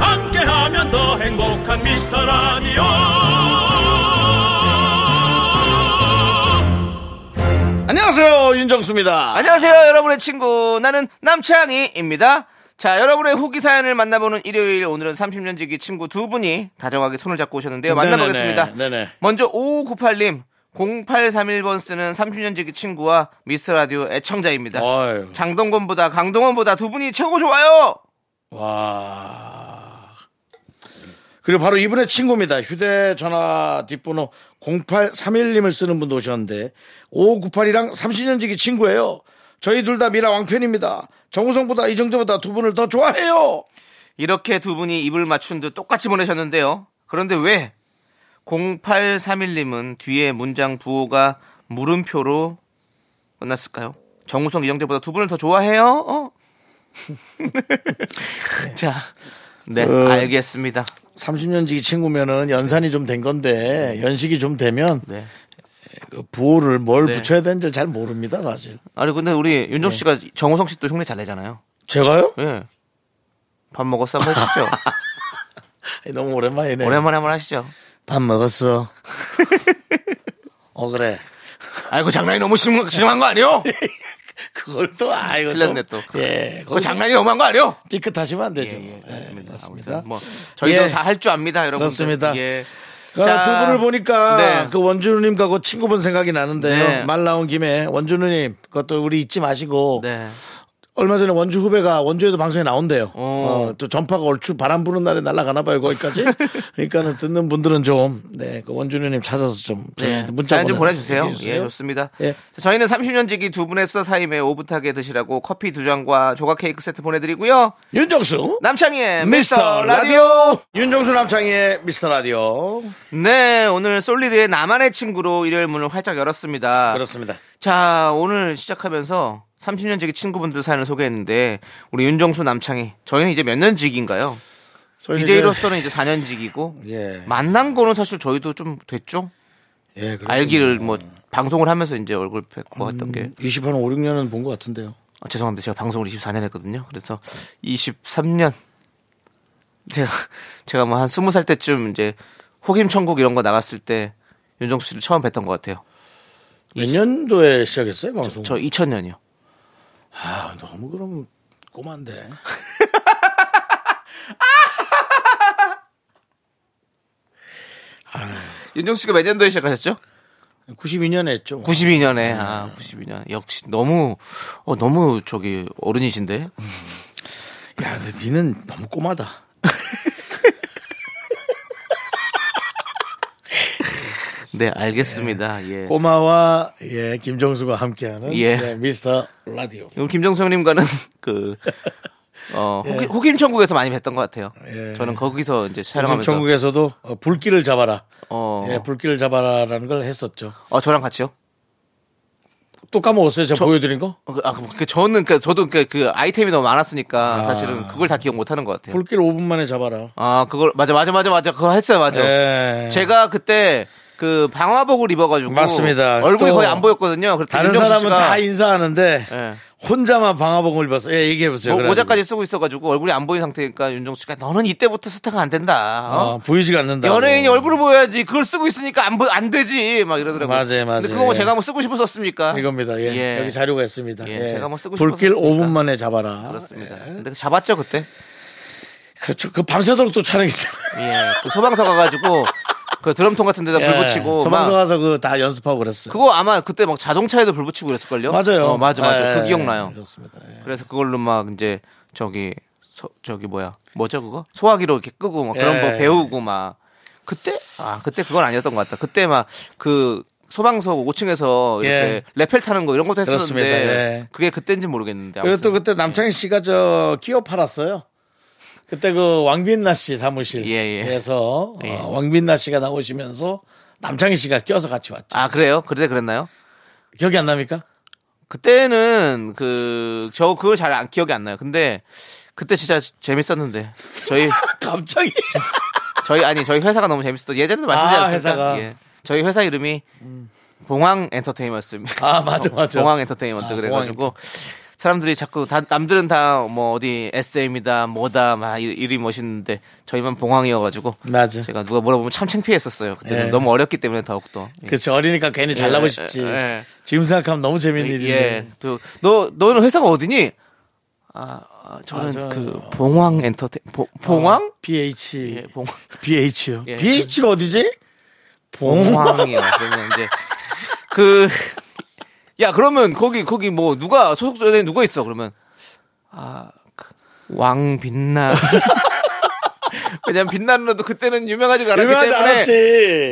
함께하면 더 행복한 미스터 라디오 안녕하세요 윤정수입니다. 안녕하세요, 여러분의 친구. 나는 남창희입니다. 자, 여러분의 후기 사연을 만나보는 일요일, 오늘은 30년 지기 친구 두 분이 다정하게 손을 잡고 오셨는데요. 만나보겠습니다. 네네. 먼저 5598님, 0831번 쓰는 30년 지기 친구와 미스터 라디오 애청자입니다. 어휴. 장동건보다 강동원보다 두 분이 최고 좋아요! 와. 그리고 바로 이분의 친구입니다. 휴대전화 뒷번호 0831님을 쓰는 분도 오셨는데 5598이랑 30년 지기 친구예요. 저희 둘 다 미라 왕팬입니다. 정우성보다 이정재보다 두 분을 더 좋아해요. 이렇게 두 분이 입을 맞춘 듯 똑같이 보내셨는데요. 그런데 왜 0831님은 뒤에 문장 부호가 물음표로 끝났을까요? 정우성, 이정재보다 두 분을 더 좋아해요? 어? 자, 네, 그- 알겠습니다. 30년 지기 친구면은 연산이 좀 된 건데 연식이 좀 되면 네. 그 부호를 뭘 네. 붙여야 되는지 잘 모릅니다, 사실. 아니, 근데 우리 네. 윤정수 씨가 정우성 씨또 흉내 잘 내잖아요. 제가요? 예. 밥 먹었어? 한번 해주시죠. 너무 오랜만이네. 오랜만에 한번 하시죠. 밥 먹었어. 어 그래. 아이고, 장난이 너무 심, 심한 거 아니에요? 그걸 또 아이고 틀렸네, 또. 예. 그거 장난이 너무한 거 아니에요? 삐끗하시면 안 되죠. 예, 예, 그렇습니다. 맞습니다. 아무튼 뭐 저희도 예. 다할 줄 압니다, 여러분. 그렇습니다. 예. 자, 두 분을 보니까 네. 그 원준우님과 그 친구분 생각이 나는데요. 네. 말 나온 김에 원준우님 그것도 우리 잊지 마시고 네. 얼마 전에 원주 후배가 원주에도 방송에 나온대요. 어. 어, 또 전파가 얼추 바람 부는 날에 날아가나 봐요, 거기까지. 그러니까는 듣는 분들은 좀, 네, 그 원준우님 찾아서 좀, 네. 문자 좀 보내- 보내주세요. 예, 좋습니다. 예. 자, 저희는 30년 지기 두 분의 수다 타임에 오붓하게 드시라고 커피 두 잔과 조각 케이크 세트 보내드리고요. 윤정수. 남창희의 미스터 라디오. 윤정수 남창희의 미스터 라디오. 네, 오늘 솔리드의 나만의 친구로 일요일 문을 활짝 열었습니다. 그렇습니다. 자, 오늘 시작하면서 30년 지기 친구분들 사연을 소개했는데 우리 윤정수 남창희 저희는 이제 몇 년 지기인가요? DJ로서는 이제 4년 지기고 예. 만난 거는 사실 저희도 좀 됐죠. 예, 알기를 뭐 방송을 하면서 이제 얼굴 뵙고 했던 게 20, 한 5, 6년은 본 것 같은데요. 아, 죄송합니다. 제가 방송을 24년 했거든요. 그래서 23년 제가 제가 뭐 한 20살 때쯤 이제 호김 천국 이런 거 나갔을 때 윤정수 씨를 처음 뵀던 것 같아요. 몇 년도에 시작했어요, 방송? 저 2000년이요. 아, 너무 그럼 꼬만데. 윤정수 씨가 몇 년도에 시작하셨죠? 92년에 했죠. 92년에 아 92년 역시 너무 어 너무 저기 어른이신데 야, 근데 니는 너무 꼬마다. 네 알겠습니다 예 꼬마와 예 김정수가 함께하는 예. 예, 미스터 라디오. 김정수 형님과는 그 어, 호기, 호김 천국에서 많이 뵀던 것 같아요. 예. 저는 거기서 이제 촬영하면서 전국에서도 어, 불길을 잡아라. 어, 예, 불길을 잡아라라는 걸 했었죠. 어 저랑 같이요. 또 까먹었어요. 제가 보여드린 거? 어, 그, 아, 그, 그 저는 그 저도 그, 그 아이템이 너무 많았으니까 사실은 그걸 다 기억 못 하는 것 같아요. 불길 5분 만에 잡아라. 아, 그걸 맞아 맞아 맞아 맞아 그거 했어요 맞아. 예. 제가 그때 그 방화복을 입어가지고 맞습니다. 얼굴이 또 거의 안 보였거든요. 다른 사람은 다 인사하는데 예. 혼자만 방화복을 입었어. 예, 얘기해 보세요. 모, 모자까지 쓰고 있어가지고 얼굴이 안 보이는 상태니까 윤정수 씨가 너는 이때부터 스타가 안 된다. 어? 어, 보이지가 않는다. 연예인이 얼굴을 보여야지 그걸 쓰고 있으니까 안, 보- 안 되지 막 이러더라고요. 맞아요, 맞아요. 근데 그거 뭐 예. 제가 뭐 쓰고 싶었었습니까? 이겁니다. 예. 예. 여기 자료가 있습니다. 예, 제가 뭐 쓰고 불길 싶었었으니까. 5분 만에 잡아라. 그렇습니다. 근데 잡았죠 그때. 그렇죠. 그 밤새도록 또 촬영했잖아요. 예. 그 소방서 가가지고 그 드럼통 같은 데다 불 붙이고 예. 소방서 막 가서 그 다 연습하고 그랬어요. 그거 아마 그때 막 자동차에도 불 붙이고 그랬을걸요? 맞아요. 어, 맞아 맞아. 예, 그 기억나요. 그렇습니다. 예. 그래서 그걸로 막 이제 저기 소, 저기 뭐야 뭐죠 그거 소화기로 이렇게 끄고 막 그런 예. 거 배우고 막 그때 아 그때 그건 아니었던 것 같다. 그때 막그 소방서 5층에서 이렇게 예. 레펠 타는 거 이런 것도. 했었는데 예. 그게 그때인지 모르겠는데 그리고 또 아무튼. 그때 남창희 씨가 저 기어 팔았어요. 그때 그 왕빈나 씨 사무실에서 예, 예. 어, 예. 왕빈나 씨가 나오시면서 남창희 씨가 껴서 같이 왔죠. 아 그래요? 그때 그랬나요? 기억이 안 납니까? 그때는 그 저 그걸 잘 안 기억이 안 나요. 근데 그때 진짜 재밌었는데 저희 갑자기 저희 아니 저희 회사가 너무 재밌었던 예전에도 아, 말씀드렸습니다. 회사가. 예. 저희 회사 이름이 봉황 엔터테인먼트입니다. 아 맞아 맞아. 봉황 엔터테인먼트 아, 그래가지고 사람들이 자꾸 다 남들은 다 뭐 어디 SM이다 뭐다 막 이- 이름이 멋있는데 저희만 봉황이어가지고 맞아. 제가 누가 물어보면 참 창피했었어요. 그때 예. 는 너무 어렸기 때문에 더욱더. 예. 그렇죠 어리니까 괜히 잘나고 예, 싶지. 예, 예. 지금 생각하면 너무 재밌는 일인데. 예. 또, 너, 너는 회사가 어디니? 아, 아, 저는 아, 저- 그, 봉황 엔터테, 봉, 봉황? BH 예, 봉, BH요. 예. BH가 어디지? 봉. 봉황이요. 그러면 이제, 그, 야, 그러면 거기, 거기 뭐, 누가, 소속전에 누가 있어? 그러면, 아, 그, 왕빛나. 왜냐면 빛나는도 그때는 유명하지가 않았기 유명하지 때문에. 않았지.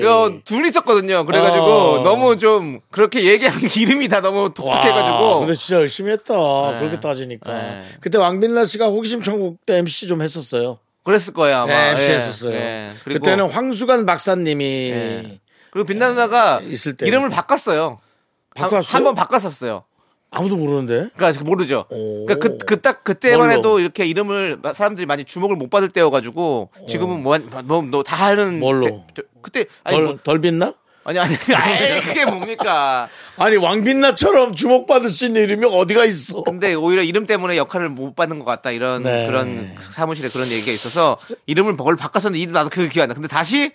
그, 둘 있었거든요. 그래가지고, 어. 너무 좀, 그렇게 얘기하는 이름이 다 너무 와, 독특해가지고. 근데 진짜 열심히 했다. 네. 그렇게 따지니까. 네. 그때 왕빈나 씨가 호기심 천국 때 MC 좀 했었어요. 그랬을 거예요, 아마. 네, MC 예, 했었어요. 예. 그리고 그때는 황수관 박사님이 예. 그리고 빛나 누나가 있을 때. 이름을 바꿨어요. 바꿨어요? 한번 바꿨었어요. 아무도 모르는데. 그러니까 모르죠. 오. 그러니까 그, 그 딱 그때만 뭘로? 해도 이렇게 이름을 사람들이 많이 주목을 못 받을 때여가지고 지금은 뭐뭐다 하는 뭘로? 대- 저- 그때 아니 덜, 뭐, 덜 빛나? 아니 아니 아니 그게 뭡니까? 아니 왕빛나처럼 주목받을 수 있는 이름이 어디가 있어? 근데 오히려 이름 때문에 역할을 못 받는 것 같다 이런 네. 그런 사무실에 그런 얘기가 있어서 이름을 뭘 바꿨었는데 이름 나도 그게 기억 안 나. 근데 다시 화-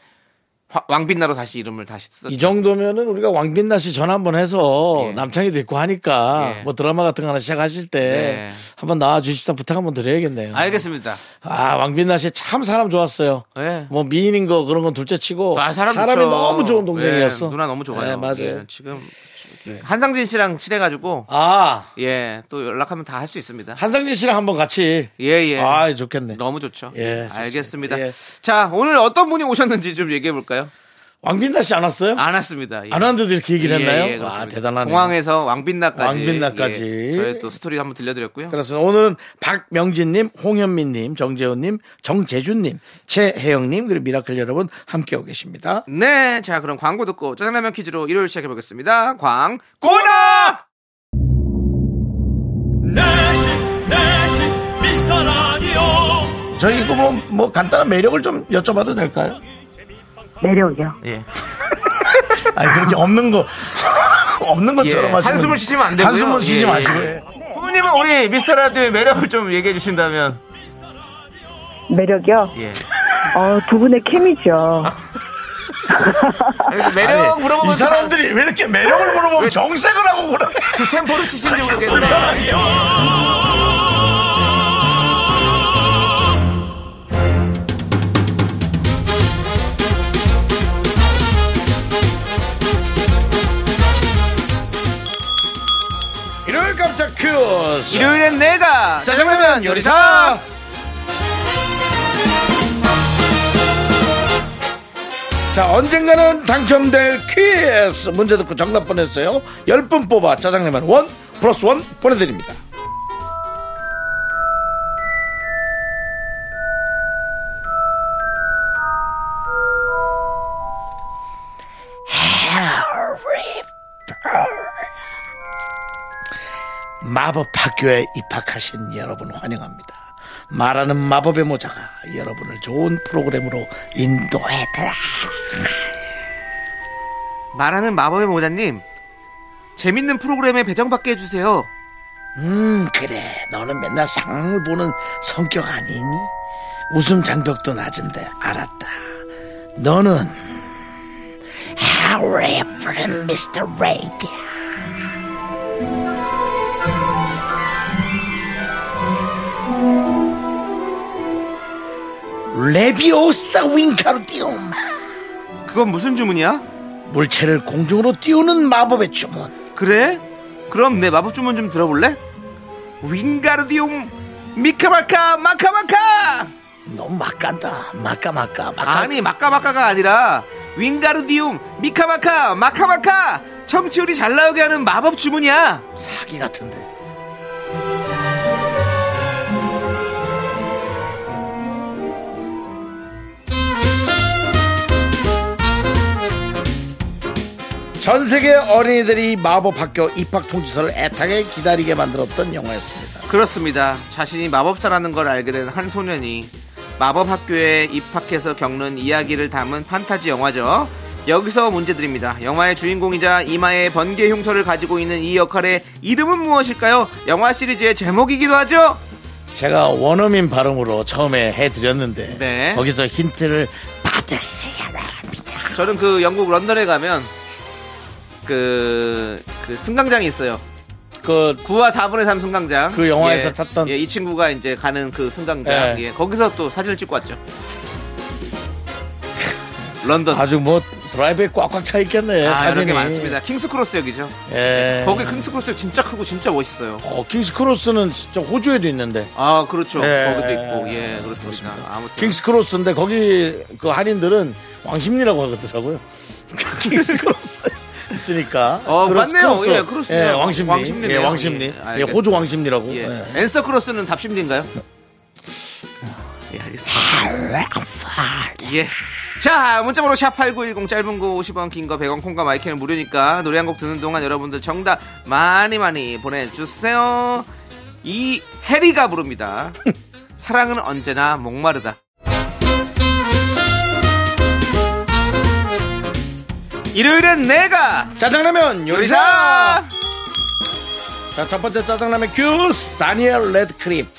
왕빛나로 다시 이름을 다시 썼죠. 이 정도면은 우리가 왕빛나 씨 전화 한번 해서 예. 남창희도 있고 하니까 예. 뭐 드라마 같은 거 하나 시작하실 때 네. 한번 나와 주십사 부탁 한번 드려야겠네요. 알겠습니다. 아 왕빛나 씨 참 사람 좋았어요. 예. 뭐 미인인 거 그런 건 둘째 치고 아, 사람 사람이 좋죠. 너무 좋은 동생이었어. 예, 누나 너무 좋아요. 네, 맞아요. 예, 지금 한상진 씨랑 친해가지고 아 예, 또 연락하면 다 할 수 있습니다. 한상진 씨랑 한번 같이. 예, 예. 아 좋겠네. 너무 좋죠. 예. 알겠습니다. 예. 자, 오늘 어떤 분이 오셨는지 좀 얘기해 볼까요? 왕빛나 씨 안 왔어요? 안 왔습니다. 예. 안 왔는데도 이렇게 얘기를 예, 했나요? 예, 아 그렇습니다. 대단하네. 공항에서 왕빛나까지. 왕빛나까지. 예, 저희 또 스토리 한번 들려드렸고요. 그렇습니다. 오늘은 박명진님, 홍현민님, 정재훈님, 정재준님, 최혜영님 그리고 미라클 여러분 함께하고 계십니다. 네, 자 그럼 광고 듣고 짜장라면 퀴즈로 일요일 시작해 보겠습니다. 광고 나. 내시 내시 미스터 라디오 저희 이거 뭐, 뭐 간단한 매력을 좀 여쭤봐도 될까요? 매력이요. 예. 아니 그렇게 없는 거 없는 것처럼 예, 하시면 한숨을 쉬시면 안 되고요. 한숨을 쉬지 예, 예. 마시고 예. 부모님은 우리 미스터 라디오의 매력을 좀 얘기해 주신다면. 매력이요? 예. 어, 두 분의 케미죠. 그래서 매력 아니, 물어보면 이 사람들이 왜 이렇게 매력을 물어보면 정색을 하고 그래? 두 템포를 치신지 모르겠어요. 일요일 퀴즈. 일요일엔 내가 짜장라면 요리사. 자, 언젠가는 당첨될 퀴즈. 문제 듣고 정답 보냈어요. 10분 뽑아 짜장라면 원 플러스 원 보내드립니다. 마법 학교에 입학하신 여러분 환영합니다. 말하는 마법의 모자가 여러분을 좋은 프로그램으로 인도해드라. 말하는 마법의 모자님. 재밌는 프로그램에 배정받게 해주세요. 음, 그래. 너는 맨날 상을 보는 성격 아니니? 웃음 장벽도 낮은데 알았다. 너는 하레프른 미스터 레이디 레비오사 윙카르디움. 그건 무슨 주문이야? 물체를 공중으로 띄우는 마법의 주문. 그래? 그럼 내 마법 주문 좀 들어볼래? 윙가르디움. 미카마카 마카마카! 너무 막 간다. 막가 막가 막가. 아니 마카마카가 아니라 윙가르디움 미카마카 마카마카! 청취율이 잘 나오게 하는 마법 주문이야. 사기 같은데 전 세계 어린이들이 마법 학교 입학 통지서를 애타게 기다리게 만들었던 영화였습니다. 그렇습니다. 자신이 마법사라는 걸 알게 된 한 소년이 마법 학교에 입학해서 겪는 이야기를 담은 판타지 영화죠. 여기서 문제 드립니다. 영화의 주인공이자 이마에 번개 흉터를 가지고 있는 이 역할의 이름은 무엇일까요? 영화 시리즈의 제목이기도 하죠. 제가 원어민 발음으로 처음에 해드렸는데 네. 거기서 힌트를 받으셔야 합니다. 저는 그 영국 런던에 가면 그, 그 승강장이 있어요. 그 9와 4분의 3 승강장. 그 영화에서 예, 탔던- 예, 이 친구가 이제 가는 그 승강장. 예. 예, 거기서 또 사진을 찍고 왔죠. 런던. 아주 뭐 드라이브에 꽉꽉 차 있겠네 아, 사진이 게 많습니다. 킹스크로스역이죠. 예. 거기 킹스크로스역 진짜 크고 진짜 멋있어요. 어, 킹스크로스는 진짜 호주에도 있는데 아, 그렇죠. 예. 거기도 있고. 예, 그렇습니다. 아무튼. 킹스크로스인데 거기 그 한인들은 왕십리라고 하더라고요. 킹스크로스 있으니까. 어, 크로스, 맞네요. 크로스. 예, 그렇습니다. 예, 왕십리. 왕십리네요. 예, 왕십리. 예, 예. 호주 왕십리라고. 예. 예. 앤서 크로스는 답십리인가요? 예, 알겠습니다. 예. 자, 문자번호 샵8910 짧은 거 50원, 긴 거 100원, 콩과 마이크는 무료니까 노래 한 곡 듣는 동안 여러분들 정답 많이 많이 보내주세요. 이 해리가 부릅니다. 사랑은 언제나 목마르다. 일요일엔 내가 짜장라면 요리사! 자, 첫 번째 짜장라면 퀴즈 다니엘 레드크리프.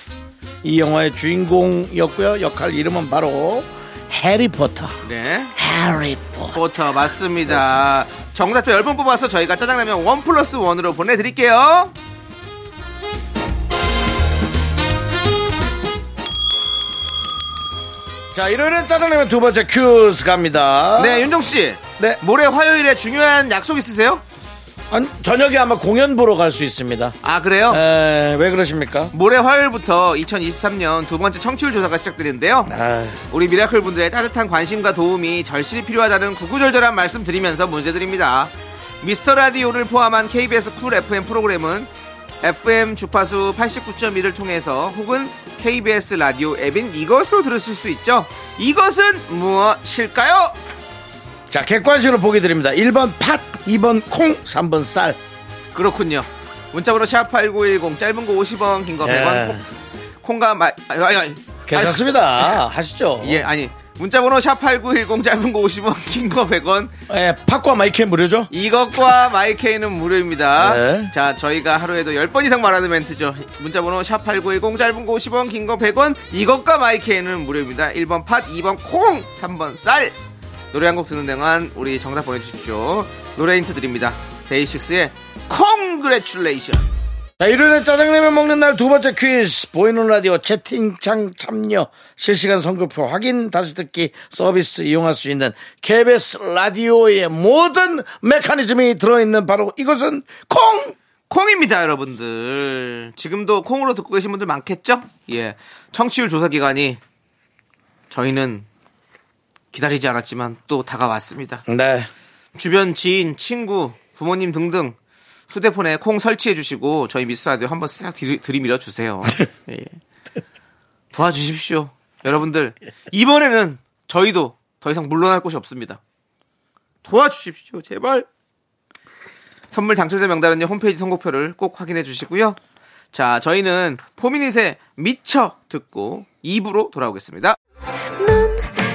이 영화의 주인공이었고요. 역할 이름은 바로 해리포터. 네. 해리포터. 포터 맞습니다. 정답자 10분 뽑아서 저희가 짜장라면 원 플러스 원으로 보내드릴게요. 자, 일요일엔 짜장라면 두 번째 퀴즈 갑니다. 네, 윤정 씨. 네. 모레 화요일에 중요한 약속 있으세요? 아니, 저녁에 아마 공연 보러 갈 수 있습니다. 아, 그래요? 에, 왜 그러십니까? 모레 화요일부터 2023년 두 번째 청취율 조사가 시작되는데요. 아, 우리 미라클 분들의 따뜻한 관심과 도움이 절실히 필요하다는 구구절절한 말씀 드리면서 문제 드립니다. 미스터 라디오를 포함한 KBS 쿨 FM 프로그램은 FM 주파수 89.1을 통해서 혹은 KBS 라디오 앱인 이것으로 들으실 수 있죠. 이것은 무엇일까요? 자, 객관식으로 보기 드립니다. 1번 팥, 2번 콩, 3번 쌀. 그렇군요. 문자번호 샵8910 짧은 거 50원, 긴 거 100원. 예. 콩- 콩과 마 아니, 아니, 아니. 괜찮습니다. 하시죠. 예, 아니. 문자번호 샵8910 짧은 거 50원, 긴 거 100원. 예, 팥과 마이케이 무료죠? 이것과 마이케이는 무료입니다. 네. 자, 저희가 하루에도 10번 이상 말하는 멘트죠. 문자번호 샵8910 짧은 거 50원, 긴 거 100원. 이것과 마이케이는 무료입니다. 1번 팥, 2번 콩, 3번 쌀. 노래 한 곡 듣는 동안 우리 정답 보내주십시오. 노래 힌트 드립니다. 데이식스의 Congratulations. 자, 일요일에 짜장라면 먹는 날 두 번째 퀴즈. 보이는 라디오 채팅창 참여, 실시간 선곡표 확인, 다시 듣기 서비스 이용할 수 있는 KBS 라디오의 모든 메커니즘이 들어있는 바로 이것은 콩! 콩입니다, 여러분들. 지금도 콩으로 듣고 계신 분들 많겠죠? 예. 청취율 조사 기간이 저희는 기다리지 않았지만 또 다가왔습니다. 네. 주변 지인, 친구, 부모님 등등 휴대폰에 콩 설치해 주시고 저희 미스 라디오 한번 싹 들이, 들이밀어 주세요. 예. 도와주십시오. 여러분들 이번에는 저희도 더 이상 물러날 곳이 없습니다. 도와주십시오. 제발. 선물 당첨자 명단은요 홈페이지 선곡표를 꼭 확인해 주시고요. 자, 저희는 포미닛의 미쳐 듣고 2부로 돌아오겠습니다.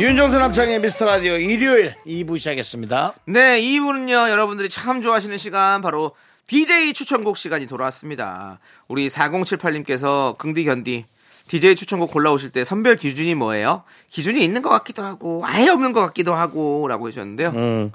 윤정수 남창의 미스터 라디오 일요일 2부 시작했습니다. 네, 2부는요, 여러분들이 참 좋아하시는 시간, 바로 DJ 추천곡 시간이 돌아왔습니다. 우리 4078님께서 긍디 견디, DJ 추천곡 골라오실 때 선별 기준이 뭐예요? 기준이 있는 것 같기도 하고, 아예 없는 것 같기도 하고, 라고 해주셨는데요. 음.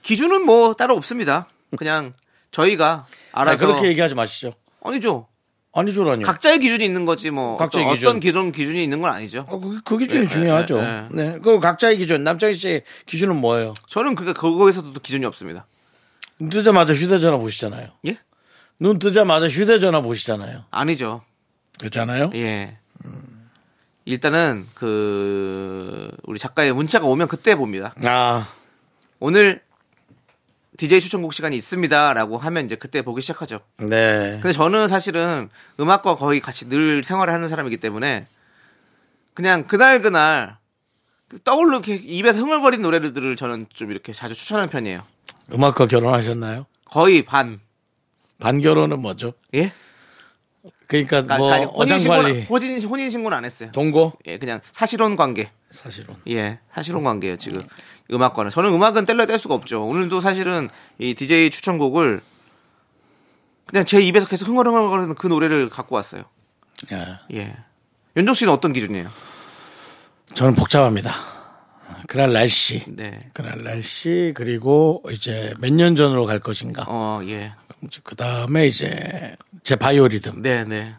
기준은 뭐 따로 없습니다. 그냥 저희가 아니, 알아서. 그렇게 얘기하지 마시죠. 아니죠. 아니죠라니요. 각자의 기준이 있는 거지, 뭐. 각자의 어떤, 기준. 어떤 기준, 기준이 있는 건 아니죠. 어, 그, 그 기준이 예, 중요하죠. 예, 예. 네. 그 각자의 기준, 남창희 씨의 기준은 뭐예요? 저는 그게 그거에서도 기준이 없습니다. 뜨자마자 휴대전화 보시잖아요. 예? 눈 뜨자마자 휴대전화 보시잖아요. 아니죠. 그렇잖아요. 예. 일단은 그 우리 작가의 문자가 오면 그때 봅니다. 아, 오늘 DJ 추천곡 시간이 있습니다라고 하면 이제 그때 보기 시작하죠. 네. 근데 저는 사실은 음악과 거의 같이 늘 생활을 하는 사람이기 때문에 그냥 그날 그날 떠오르는 입에서 흥얼거리는 노래들을 저는 좀 이렇게 자주 추천하는 편이에요. 음악과 결혼하셨나요? 거의 반. 반 결혼은 뭐죠? 예? 그러니까 뭐 아니, 혼인 신고 어장 관리, 혼인 혼인 신고는 안 했어요. 동거 예, 그냥 사실혼 관계. 사실은. 예, 사실혼 관계예요 지금 음악과는. 저는 음악은 뗄래 뗄 수가 없죠. 오늘도 사실은 이 DJ 추천곡을 그냥 제 입에서 계속 흥얼흥얼거리는 그 노래를 갖고 왔어요. 예. 예. 윤종 씨는 어떤 기준이에요? 저는 복잡합니다. 그날 날씨, 네. 그날 날씨 그리고 이제 몇 년 전으로 갈 것인가. 어, 예. 그 다음에 이제 제 바이오리듬. 네, 네.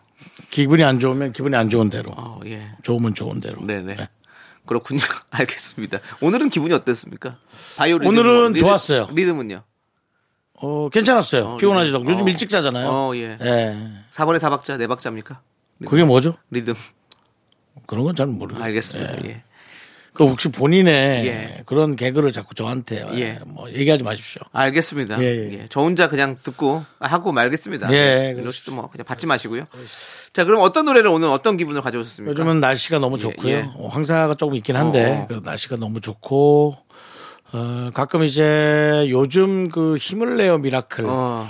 기분이 안 좋으면 기분이 안 좋은 대로, 어, 예. 좋으면 좋은 대로. 네, 네. 그렇군요. 알겠습니다. 오늘은 기분이 어땠습니까? 바이오 리듬 오늘은 리듬- 좋았어요. 리듬은요? 어, 괜찮았어요. 어, 피곤하지도 않고. 리듬. 요즘 어. 일찍 자잖아요. 어, 예. 예. 4번에 4박자, 4박자입니까? 그게 뭐죠? 리듬. 그런 건 잘 모르겠어요. 알겠습니다. 예. 예. 그 혹시 본인의 예. 그런 개그를 자꾸 저한테 예. 뭐 얘기하지 마십시오. 알겠습니다. 예, 예, 예. 저 혼자 그냥 듣고 하고 말겠습니다. 예, 씨도 뭐 그냥 받지 마시고요. 자, 그럼 어떤 노래를 오늘 어떤 기분을 가져오셨습니까? 요즘은 날씨가 너무 예, 좋고요. 예. 어, 황사가 조금 있긴 한데 어, 어. 그래도 날씨가 너무 좋고 어, 가끔 이제 요즘 그 힘을 내요 미라클을 어,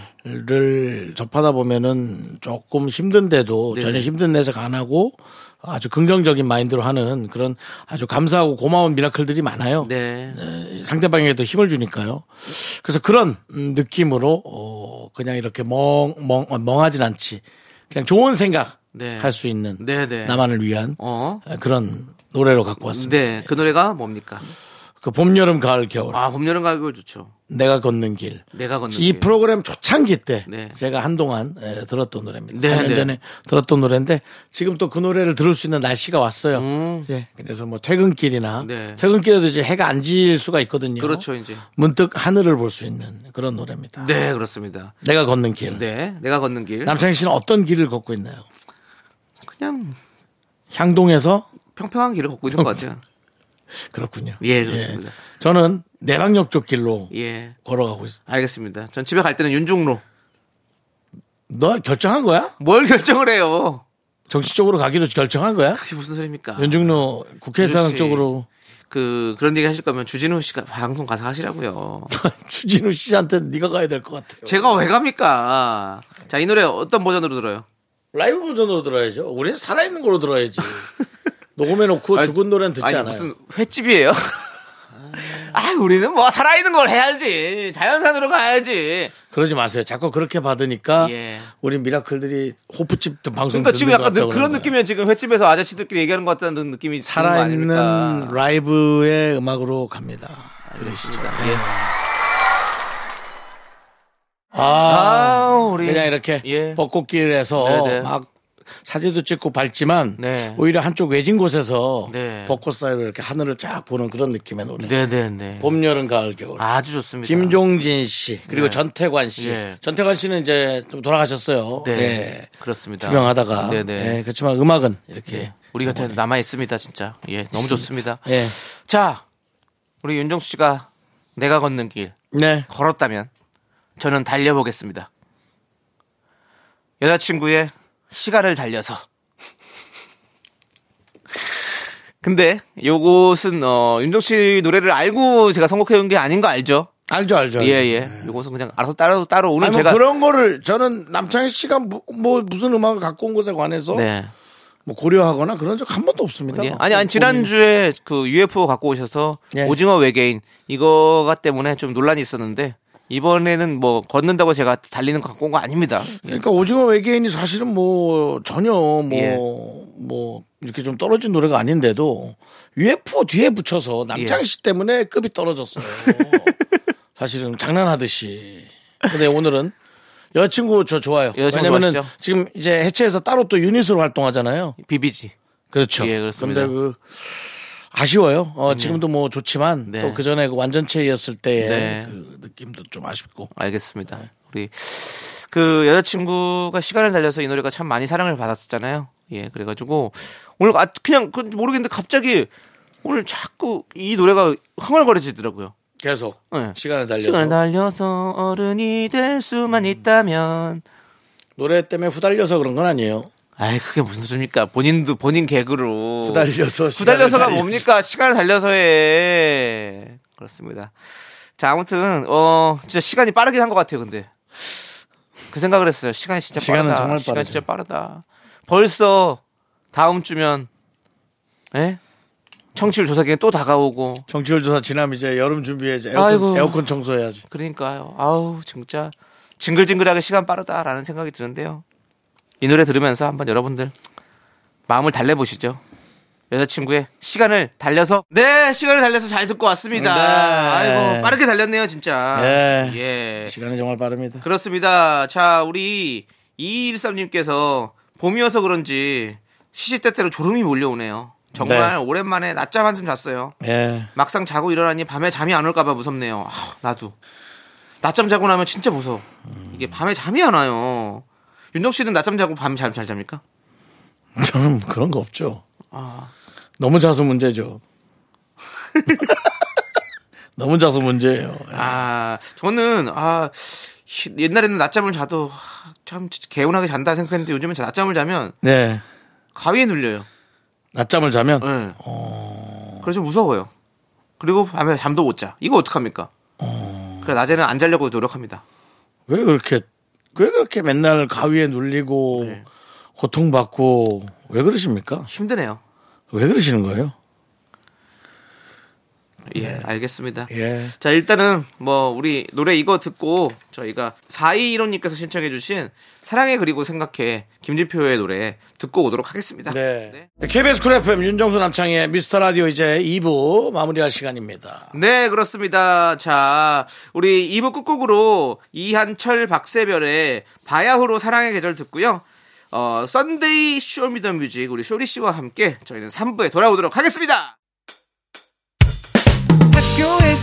접하다 보면은 조금 힘든데도 네네. 전혀 힘든 내색 안 하고 아주 긍정적인 마인드로 하는 그런 아주 감사하고 고마운 미라클들이 많아요. 네. 상대방에게도 힘을 주니까요. 그래서 그런 음, 느낌으로 어, 그냥 이렇게 멍, 멍, 멍하진 않지. 그냥 좋은 생각 네. 할 수 있는 네, 네. 나만을 위한 어. 그런 노래로 갖고 왔습니다. 네. 그 노래가 뭡니까? 그 봄, 여름, 가을, 겨울. 아, 봄, 여름, 가을 좋죠. 내가 걷는 길. 내가 걷는 이 길. 프로그램 초창기 때 네. 제가 한동안 예, 들었던 노래입니다. 네, 4년 네. 전에 들었던 노래인데 지금 또 그 노래를 들을 수 있는 날씨가 왔어요. 음. 예, 그래서 뭐 퇴근길이나 네. 퇴근길에도 이제 해가 안 질 수가 있거든요. 그렇죠, 이제. 문득 하늘을 볼 수 있는 그런 노래입니다. 네, 그렇습니다. 내가 걷는 길. 네. 내가 걷는 길. 남창희 씨는 어떤 길을 걷고 있나요? 그냥 향동에서 평평한 길을 걷고 있는 것 같아요. 그렇군요. 예, 그렇습니다. 저는 내방역 쪽 길로 예. 걸어가고 있어. 알겠습니다. 전 집에 갈 때는 윤중로. 너 결정한 거야? 뭘 결정을 해요? 정치적으로 가기로 결정한 거야? 그게 무슨 소리입니까? 연중로 국회의사당. 쪽으로 그 그런 얘기 하실 거면 주진우 씨가 방송 가서 하시라고요. 추진우 씨한테 네가 가야 될 것 같아요. 제가 왜 갑니까? 자, 이 노래 어떤 버전으로 들어요? 라이브 버전으로 들어야죠. 우리는 살아있는 걸로 들어야지. 녹음해놓고 아니, 죽은 노래는 듣지 아니, 않아요. 무슨 횟집이에요? 아, 우리는 뭐 살아있는 걸 해야지. 자연산으로 가야지. 그러지 마세요. 자꾸 그렇게 받으니까 예. 우리 미라클들이 호프집 방송 그러니까 지금 것 약간 느- 그런. 느낌이에요. 지금 횟집에서 아저씨들끼리 얘기하는 것 같다는 느낌이 살아있는? 라이브의 음악으로 갑니다. 들으시죠. 예. 아, 아, 우리 그냥 이렇게 예. 벚꽃길에서 네네. 막 사진도 찍고 밟지만 네. 오히려 한쪽 외진 곳에서 네. 벚꽃 사이로 이렇게 하늘을 쫙 보는 그런 느낌의 노래. 네네네. 봄, 여름, 가을, 겨울. 아주 좋습니다. 김종진 씨 그리고 네. 전태관 씨. 예. 전태관 씨는 이제 좀 돌아가셨어요. 네. 예. 그렇습니다. 주병하다가. 네네. 예, 그렇지만 음악은 이렇게. 우리 곁에 남아 있습니다, 진짜. 예, 너무 좋습니다. 예. 자, 우리 윤정수 씨가 내가 걷는 길 네. 걸었다면 저는 달려보겠습니다. 여자친구의 시간을 달려서. 근데 요것은 어 윤정 씨 노래를 알고 제가 선곡해 온 게 아닌 거 알죠? 알죠, 알죠. 예, 알죠. 예. 요것은 그냥 알아서 따로 따로 오늘 아니, 뭐 제가 그런 거를 저는 남창희 씨가 뭐, 뭐 무슨 음악을 갖고 온 것에 관해서 네. 뭐 고려하거나 그런 적 한 번도 없습니다. 예. 아니, 아니, 지난주에 그 UFO 갖고 오셔서 예. 오징어 외계인 이거가 때문에 좀 논란이 있었는데 이번에는 뭐 걷는다고 제가 달리는 거 갖고 온 거 아닙니다. 예. 그러니까 오징어 외계인이 사실은 뭐 전혀 뭐, 예. 뭐 이렇게 좀 떨어진 노래가 아닌데도 UFO 뒤에 붙여서 남창희 예. 씨 때문에 급이 떨어졌어요. 사실은 장난하듯이. 근데 오늘은 여자친구 저 좋아요. 여자친구 왜냐면은 좋아하시죠? 지금 이제 해체해서 따로 또 유닛으로 활동하잖아요. 비비지. 그렇죠. 예, 그렇습니다. 근데 그 아쉬워요. 어, 지금도 뭐 좋지만 네. 또그 전에 그 완전체였을 때의 네. 그 느낌도 좀 아쉽고. 알겠습니다. 우리 그 여자친구가 시간을 달려서 이 노래가 참 많이 사랑을 받았었잖아요. 예, 그래가지고 오늘 아 그냥 그 모르겠는데 갑자기 오늘 자꾸 이 노래가 흥얼거려지더라고요. 계속 네. 시간을 달려서 시간을 달려서 어른이 될 수만 있다면. 노래 때문에 후달려서 그런 건 아니에요. 아이 그게 무슨 소리입니까? 본인도 본인 개그로 후달려서 후달려서가 달려서. 뭡니까? 시간을 달려서 해. 그렇습니다. 자, 아무튼 어 진짜 시간이 빠르긴 한 것 같아요. 근데 그 생각을 했어요. 시간이 진짜 시간은 빠르다. 정말 시간. 진짜 빠르다. 벌써 다음 주면 예? 청취율 조사 기간 또 다가오고 정치율 조사 지나면 이제 여름 준비해 이제 에어컨, 아이고. 에어컨 청소해야지. 그러니까요. 아우 진짜 징글징글하게 시간 빠르다라는 생각이 드는데요. 이 노래 들으면서 한번 여러분들 마음을 달래보시죠. 여자친구의 시간을 달려서 네 시간을 달려서 잘 듣고 왔습니다. 네. 아이고 빠르게 달렸네요 진짜. 예. 예. 시간이 정말 빠릅니다. 그렇습니다. 자 우리 2213님께서 봄이어서 그런지 시시때때로 졸음이 몰려오네요. 정말 네. 오랜만에 낮잠 한숨 잤어요. 예. 막상 자고 일어나니 밤에 잠이 안 올까봐 무섭네요. 아, 나도 낮잠 자고 나면 진짜 무서워. 이게 밤에 잠이 안 와요. 윤정 씨는 낮잠 자고 밤에 잠잘 잡니까? 저는 그런 거 없죠. 아. 너무 자서 문제죠. 너무 자서 문제예요. 아 저는 아 히- 옛날에는 낮잠을 자도 아, 참 개운하게 잔다 생각했는데 요즘은 자- 낮잠을 자면 네. 가위에 눌려요. 낮잠을 자면 네. 그래서 좀 무서워요. 그리고 밤에 잠도 못 자. 이거 어떡합니까? 그래 낮에는 안 자려고 노력합니다. 왜 그렇게 왜 그렇게 맨날 가위에 눌리고 네. 고통받고 왜 그러십니까? 힘드네요. 왜 그러시는 거예요? 예, 알겠습니다. 예. 자, 일단은 뭐 우리 노래 이거 듣고 저희가 4215님께서 신청해 주신 사랑해 그리고 생각해 김진표의 노래 듣고 오도록 하겠습니다. 네. KBS 쿨 FM 윤정수 남창희의 미스터 라디오 이제 2부 마무리할 시간입니다. 네, 그렇습니다. 자, 우리 2부 끝곡으로 이한철 박새별의 바야흐로 사랑의 계절 듣고요. 어, Sunday Show Me The Music 우리 쇼리 씨와 함께 저희는 3부에 돌아오도록 하겠습니다.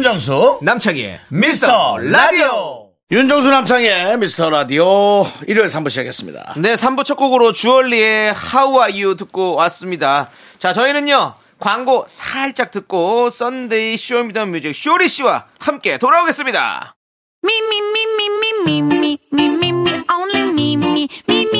윤정수 남창희의 미스터 라디오 윤정수 남창희의 미스터 라디오 일요일 3부 시작했습니다. 네, 3부 첫 곡으로 주얼리의 How Are You 듣고 왔습니다. 자, 저희는요, 광고 살짝 듣고 Sunday Show Me The Music 쇼리 씨와 함께 돌아오겠습니다. Me, only me,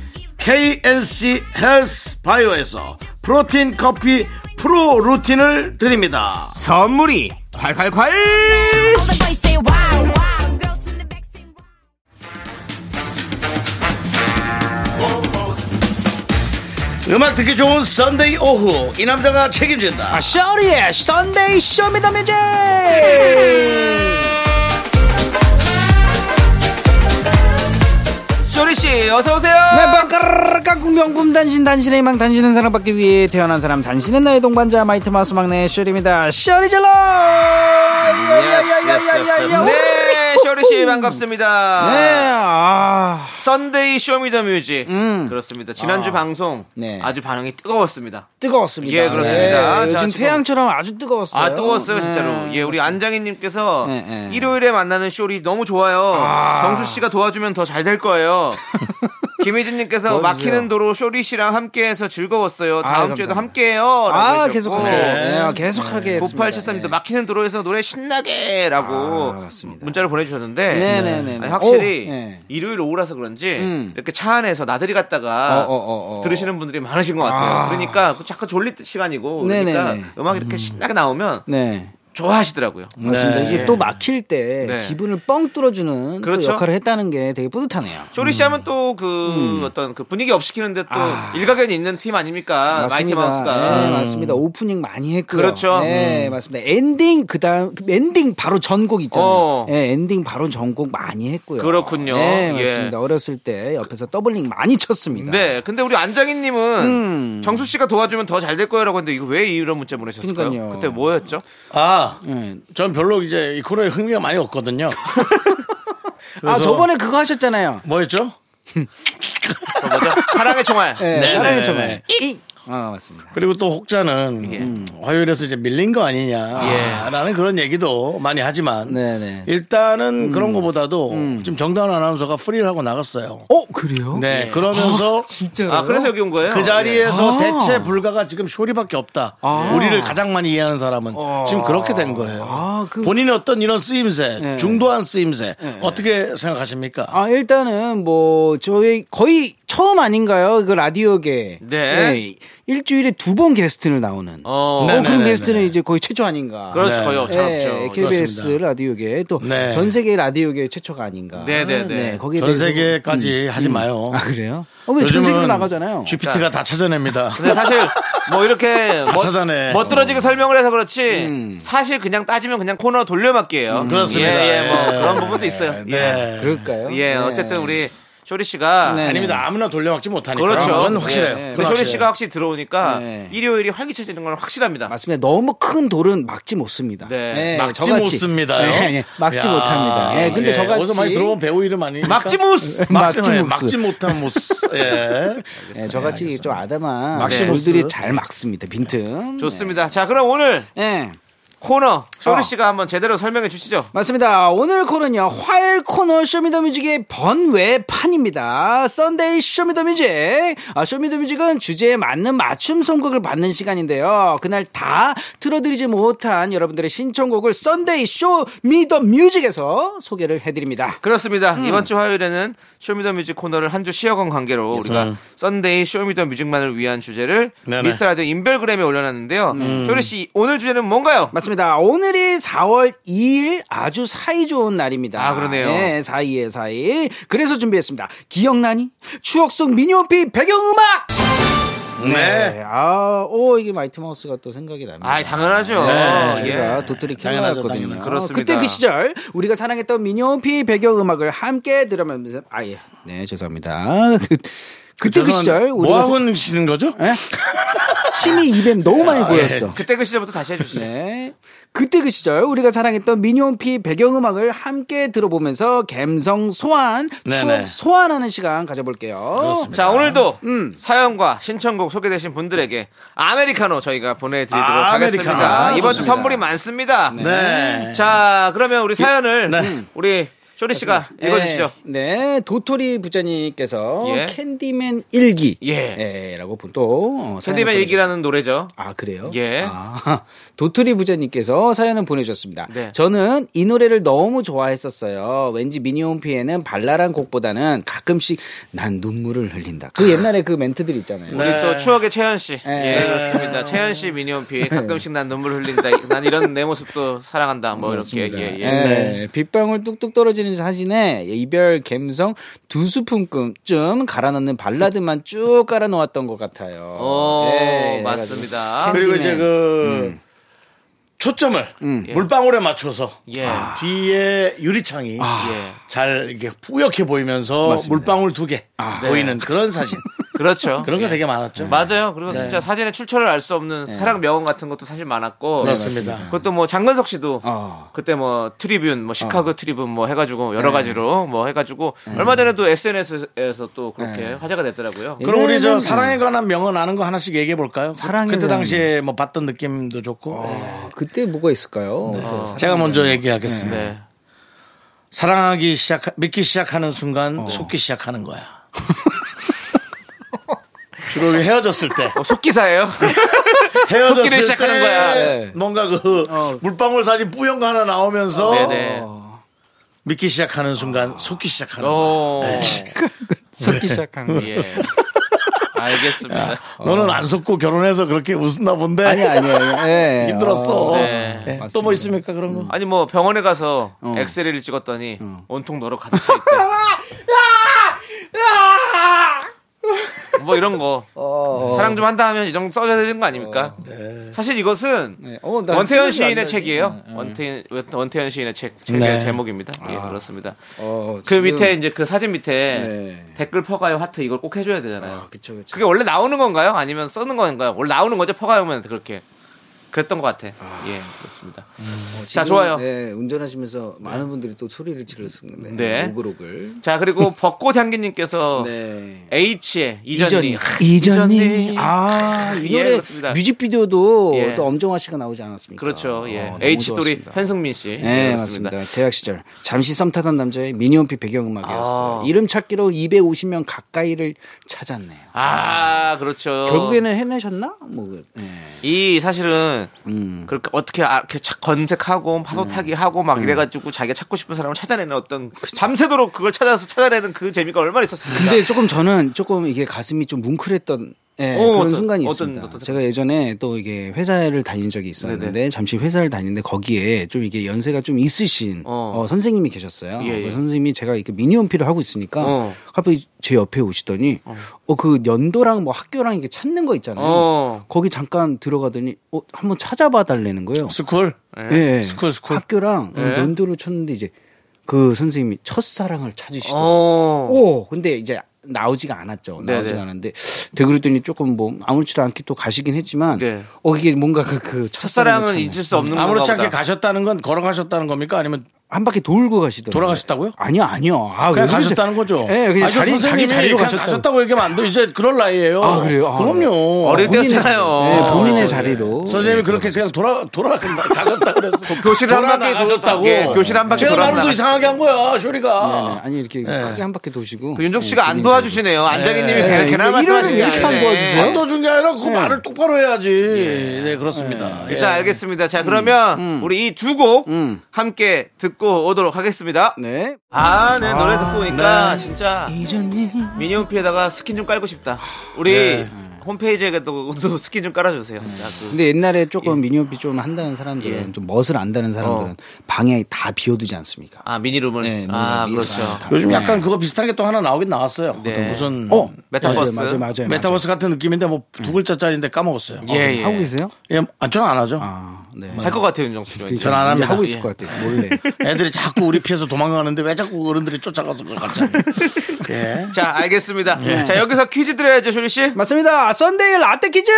KNC 헬스 바이오에서 프로틴 커피 프로 루틴을 드립니다. 선물이 콸콸콸! 음악 듣기 좋은 Sunday 오후. 이 남자가 책임진다. 쇼리의 Sunday Show Me The Music 쇼리 씨 어서 오세요. 네, 빵까르르 깡꿍 명품 단신 단신의 희망 단신은 사랑받기 위해 태어난 사람 단신은 나의 동반자 마이티 마우스 막내 쇼리입니다. 쇼리 질러! 네, 쇼리 씨 반갑습니다. 네, 아, Sunday Show Me The Music 음. 그렇습니다. 지난주 아. 방송 네. 아주 반응이 뜨거웠습니다. 뜨거웠습니다. 예, 그렇습니다. 네, 자, 요즘 지금- 태양처럼 아주 뜨거웠어요. 아 뜨거웠어요 네, 진짜로. 예, 우리 안장희님께서 네, 네. 일요일에 만나는 쇼리 너무 좋아요. 아. 정수 씨가 도와주면 더 잘 될 거예요. 김희진님께서. 막히는 도로 쇼리 씨랑 함께해서 즐거웠어요. 다음 아, 주에도. 함께해요. 아, 계속하게. 네, 계속하게. 9873님도 막히는 도로에서 노래 신나게라고 아, 맞습니다. 문자를 보내주셨는데 네네네. 아니, 확실히 오, 네. 일요일 오후라서 그런지 음. 이렇게 차 안에서 나들이 갔다가 어, 어, 어, 어. 들으시는 분들이 많으신 것 같아요. 아. 그러니까 그 잠깐 졸릴 시간이고 그러니까 네네네. 음악이 이렇게 신나게 나오면 네. 좋아하시더라고요. 맞습니다. 네. 이게 또 막힐 때 네. 기분을 뻥 뚫어주는 또 그렇죠. 역할을 했다는 게 되게 뿌듯하네요. 쇼리 씨 하면 또그 어떤 그 분위기 업시키는데 또 음. 아. 일가견이 있는 팀 아닙니까? 마이티 맞습니다. 마우스가. 네, 맞습니다. 오프닝 많이 했고요. 그렇죠. 네, 맞습니다. 엔딩 그다음 그 엔딩 바로 전곡 있잖아요. 어. 네, 엔딩 바로 전곡 많이 했고요. 그렇군요. 네, 예. 맞습니다. 어렸을 때 옆에서 doubling 많이 쳤습니다. 네, 근데 우리 안장희님은 음. 정수 씨가 도와주면 더 잘 될 거라고 했는데 이거 왜 이런 문자 보내셨을까요? 그러니까요. 그때 뭐였죠? 아, 네. 전 별로 이제 이 코너에 흥미가 많이 없거든요. 아 저번에 그거 하셨잖아요. 뭐였죠? 사랑의 총알. 네, 네, 사랑의 네, 정말. 네. 이. 아 맞습니다. 그리고 또 혹자는 예. 음, 화요일에서 이제 밀린 거 아니냐라는 그런 얘기도 많이 하지만 네네. 일단은 그런 거보다도 지금 정다은 아나운서가 프리를 하고 나갔어요. 어 그래요? 네, 그러면서 진짜요? 아, 그래서 여기 온 거예요? 그 자리에서 아. 대체 불가가 지금 쇼리밖에 없다. 우리를 가장 많이 이해하는 사람은 지금 그렇게 된 거예요. 아, 그- 본인의 어떤 이런 쓰임새, 네. 중도한 쓰임새 어떻게 생각하십니까? 아 일단은 뭐 저희 거의 처음 아닌가요? 그 라디오계. 네. 일주일에 두 번 게스트를 나오는. 어, 어, 네, 그런 네, 게스트는 네. 이제 거의 최초 아닌가. 그렇죠. 네. 거의 네, 없죠. KBS 그렇습니다. 라디오계 또전 네. 세계 라디오계 최초가 아닌가. 네, 네, 네. 거기에 전 세계까지 하지 마요. 아 그래요? 어, 왜전 세계로 나가잖아요. GPT가 다 찾아냅니다. 근데 사실 뭐 이렇게 다 멋, 찾아내. 멋들어지게 설명을 해서 그렇지 음. 사실 그냥 따지면 그냥 코너 돌려막기예요. 그렇습니다. 예, 예, 뭐 예. 그런 부분도 있어요. 예. 네. 그럴까요? 예, 네. 어쨌든 우리 쇼리 씨가 네. 아닙니다. 아무나 돌려막지 못하니까. 그렇죠. 그건 확실해요. 예. 그건 근데 쇼리 확실해요. 씨가 확실히 들어오니까 네. 일요일이 활기차지는 건 확실합니다. 맞습니다. 너무 큰 돌은 막지 못습니다. 네. 막지 저같이. 못습니다요. 네, 네, 막지 야. 못합니다. 예, 근데 예, 저같이 어디서 많이 들어본 배우 이름 아니니까. 막지, 막지무스. 예, 막지 못한 모스. 예. 네, 저같이 좀 아담한 막시모스. 돌들이 잘 막습니다. 빈틈. 좋습니다. 자, 그럼 오늘 네. 코너 쇼리 어. 씨가 한번 제대로 설명해 주시죠. 맞습니다. 오늘 코너는요, 화요일 코너 쇼미더뮤직의 번외판입니다. 썬데이 쇼미더뮤직. 아, 쇼미더뮤직은 주제에 맞는 맞춤 선곡을 받는 시간인데요. 그날 다 틀어드리지 못한 여러분들의 신청곡을 썬데이 쇼미더뮤직에서 소개를 해드립니다. 그렇습니다. 음. 이번 주 화요일에는 Show Me The Music 코너를 한 주 쉬어간 관계로 우리가 썬데이 쇼미더뮤직만을 위한 주제를 네네. 미스터 라디오 인별그램에 올려놨는데요. 음. 쇼리 씨 오늘 주제는 뭔가요? 맞습니다. 오늘이 4월 2일 아주 사이 좋은 날입니다. 아, 그러네요. 네, 사이에 사이. 그래서 준비했습니다. 기억나니? 추억 속 미니홈피 배경음악! 네. 아, 오, 이게 마이티 마우스가 또 생각이 납니다. 아, 당연하죠. 네. 예. 저희가 도토리. 당연하죠. 그렇습니다. 그때 그 시절 우리가 사랑했던 미니홈피 배경음악을 함께 들으면서 아 예. 네, 죄송합니다. 그, 그때 그 시절 뭐 우리가 하고 계시는 거죠? 예? 침이 입에 너무 많이 아, 고였어. 그때 그 시절부터 다시 해주시죠. 네. 그때 그 시절 우리가 사랑했던 미니홈피 배경음악을 함께 들어보면서 감성 소환, 네네. 추억 소환하는 시간 가져볼게요. 자 오늘도 음. 사연과 신청곡 소개되신 분들에게 아메리카노 저희가 보내드리도록 아, 하겠습니다. 아메리카노. 이번 주 좋습니다. 선물이 많습니다. 네. 자 그러면 우리 사연을 네. 우리 쇼리 씨가 읽어주시죠. 네, 네, 도토리 부자님께서 예. 캔디맨 일기. 예. 예, 라고 분- 또 어, 샌디맨 일기라는 노래죠. 아 그래요? 예. 아, 도토리 부자님께서 사연을 보내주셨습니다. 네. 저는 이 노래를 너무 좋아했었어요. 왠지 미니홈피에는 발랄한 곡보다는 가끔씩 난 눈물을 흘린다. 그 옛날에 그 멘트들 있잖아요. 우리 또 추억의 채연 씨. 네. 예, 그렇습니다. 채연 씨 미니홈피 가끔씩 난 눈물 흘린다. 난 이런 내 모습도 사랑한다. 뭐 이렇게 맞습니다. 예, 예. 예, 빗방울 뚝뚝 떨어지는 사진에 이별 감성 두 스푼쯤 갈아 넣는 발라드만 쭉 깔아 놓았던 것 같아요. 오, 예, 맞습니다. 그리고 이제. 그 초점을 물방울에 맞춰서 예. 아, 뒤에 유리창이 예. 잘 이렇게 뿌옇게 보이면서 맞습니다. 물방울 두개 네. 보이는 그런 사진. 그렇죠. 그런 거 되게 많았죠. 맞아요. 그리고 진짜 사진의 출처를 알 수 없는 사랑 명언 같은 것도 사실 많았고. 그렇습니다. 그것도 뭐 장근석 씨도 어. 그때 뭐 트리뷴, 뭐 시카고 트리뷴 뭐 해가지고 여러 가지로 뭐 해가지고 얼마 전에도 SNS에서 또 그렇게 화제가 됐더라고요. 그럼 우리 저 사랑에 관한 명언 아는 거 하나씩 얘기해 볼까요? 사랑에 그때 당시에 뭐 봤던 느낌도 좋고. 아, 그때 뭐가 있을까요? 그 제가 먼저 얘기하겠습니다. 네. 사랑하기 시작, 믿기 시작하는 순간 속기 시작하는 거야. 그리고 헤어졌을 때. 어, 속기사예요? 헤어졌을 속기를 시작하는 때 거야. 네. 뭔가 그 물방울 사진 뿌연 거 하나 나오면서 네네. 믿기 시작하는 순간 속기 시작하는 거야. 어. 섞기 시작한 거. 예. 알겠습니다. 너는 안 속고 결혼해서 그렇게 웃었나 본데. 아니 아니 아니. 예. 힘들었어. 네. 예, 또뭐 있습니까 그런 거? 아니 뭐 병원에 가서 어. 엑스레이를 찍었더니 온통 너로 가득 차 있대. 뭐 이런 거 사랑 좀 한다 하면 이 정도 써줘야 되는 거 아닙니까? 사실 이것은 네. 어, 나 원태현 시인의. 책이에요. 네. 원태현 원태현 시인의 책 책의 네. 제목입니다. 예, 그렇습니다. 어, 그 지금- 밑에 이제 그 사진 밑에 네. 댓글 퍼가요 하트 이걸 꼭 해줘야 되잖아요. 그쵸 그쵸. 그게 원래 나오는 건가요? 아니면 쓰는 건가요? 원래 나오는 거죠 퍼가요면 그렇게 그랬던 것 같아. 예, 그렇습니다. 어, 자, 지금, 좋아요. 네, 운전하시면서 많은 분들이 또 소리를 지르셨습니다. 네. 오글오글. 자 그리고 벚꽃 향기님께서 네. H의 이전니 이전니. 아, 이 예, 노래 그렇습니다. 뮤직비디오도 예. 또 엄정화 씨가 나오지 않았습니까? 그렇죠. 예. 어, H 또리. 현승민 씨. 네, 예, 맞습니다. 대학 시절 잠시 썸 타던 남자의 미니홈피 배경음악이었어요. 아. 이름 찾기로 250명 가까이를 찾았네요. 아, 그렇죠. 결국에는 해내셨나? 뭐, 그, 예. 이 사실은 음. 그렇게 어떻게 아- 이렇게 착- 검색하고 파도 타기 하고 막 이래가지고 자기가 찾고 싶은 사람을 찾아내는 어떤 밤새도록 그걸 찾아서 찾아내는 그 재미가 얼마나 있었습니까? 근데 조금 저는 조금 이게 가슴이 좀 뭉클했던 예, 어, 그런 어떤- 순간이 어떤- 있습니다. 어떤 제가 예전에 또 이게 회사를 다닌 적이 있었는데 잠시 회사를 다니는데 거기에 좀 이게 연세가 좀 있으신 어. 어, 선생님이 계셨어요. 예, 예. 그 선생님이 제가 이렇게 미니홈피를 하고 있으니까 어. 갑자기 제 옆에 오시더니 어 그 연도랑 뭐 학교랑 이게 찾는 거 있잖아요. 어. 거기 잠깐 들어가더니 어 한번 찾아봐 달라는 거예요. School. 예. School, school. 학교랑 예. 연도를 쳤는데 이제 그 선생님이 첫사랑을 찾으시더라고요. 어. 오, 근데 이제 나오지가 않았죠. 네네. 나오지가 않았는데 되그랬더니 조금 뭐 아무렇지도 않게 또 가시긴 했지만 네. 어 이게 뭔가 그, 그 첫사랑은. 잊을 수 없는 아무렇지 않게. 가셨다는 건 걸어가셨다는 겁니까? 아니면 한 바퀴 돌고 가시더라고요. 돌아가셨다고요? 아니요, 아니요. 아, 그냥? 가셨다는 거죠? 예, 그냥 아니, 자리 그 자기 선생님이 자리로 그냥 가셨다고. 가셨다고 얘기하면 안 돼. 이제 그럴 나이에요. 아, 그래요? 아, 그럼요. 어릴 본인의 때였잖아요. 자리- 네, 본인의 어, 자리로. 선생님이 네, 그렇게 그냥 돌아 돌아 가셨다 그래서 교실 한 바퀴 돌아나가셨다고. 예, 교실 한 바퀴 제가 돌아서 말은 또 이상하게 한 거야, 쇼리가. 네네. 아니 이렇게 크게 한 바퀴 도시고. 그 윤종 네, 씨가 안 도와주시네요. 남창희님이 네, 괜한 이거 말씀하시는 게 이러면 이렇게 안. 도와주세요? 안 도와준 게 아니라 그 말을 똑바로 해야지. 네, 그렇습니다. 예. 일단 알겠습니다. 자, 그러면 우리 이 두곡 음. 함께 듣고 오도록 하겠습니다. 네. 아, 네, 노래 듣고 보니까 네. 진짜. 미니홈피에다가 스킨 좀 깔고 싶다. 우리 네. 홈페이지에도 또 스킨 좀 깔아주세요. 자, 그 근데 옛날에 조금 미니홈피 좀 한다는 사람들은 예. 좀 멋을 안다는 사람들은 어. 방에 다 비워두지 않습니까? 아, 미니룸을. 네, 아, 그렇죠. 다- 요즘 약간 네. 그거 비슷한 게 또 하나 나오긴 나왔어요. 네. 어떤 무슨 어, 메타버스. 맞아요, 맞아요, 맞아요. 메타버스 같은 느낌인데 뭐 두 글자짜리인데 까먹었어요. 예, 예. 하고 계세요? 예, 아, 저는 안 하죠. 아, 네. 할것 같아요, 윤정수 씨. 저는 안 이제 합니다. 하고 있을 예. 것 같아요. 몰래. 애들이 자꾸 우리 피해서 도망가는데 왜 자꾸 어른들이 쫓아가서 그걸 같이. 예. 자, 알겠습니다. 예. 자, 여기서 퀴즈 드려야죠, 쇼리 씨. 맞습니다. Sunday 라떼 퀴즈!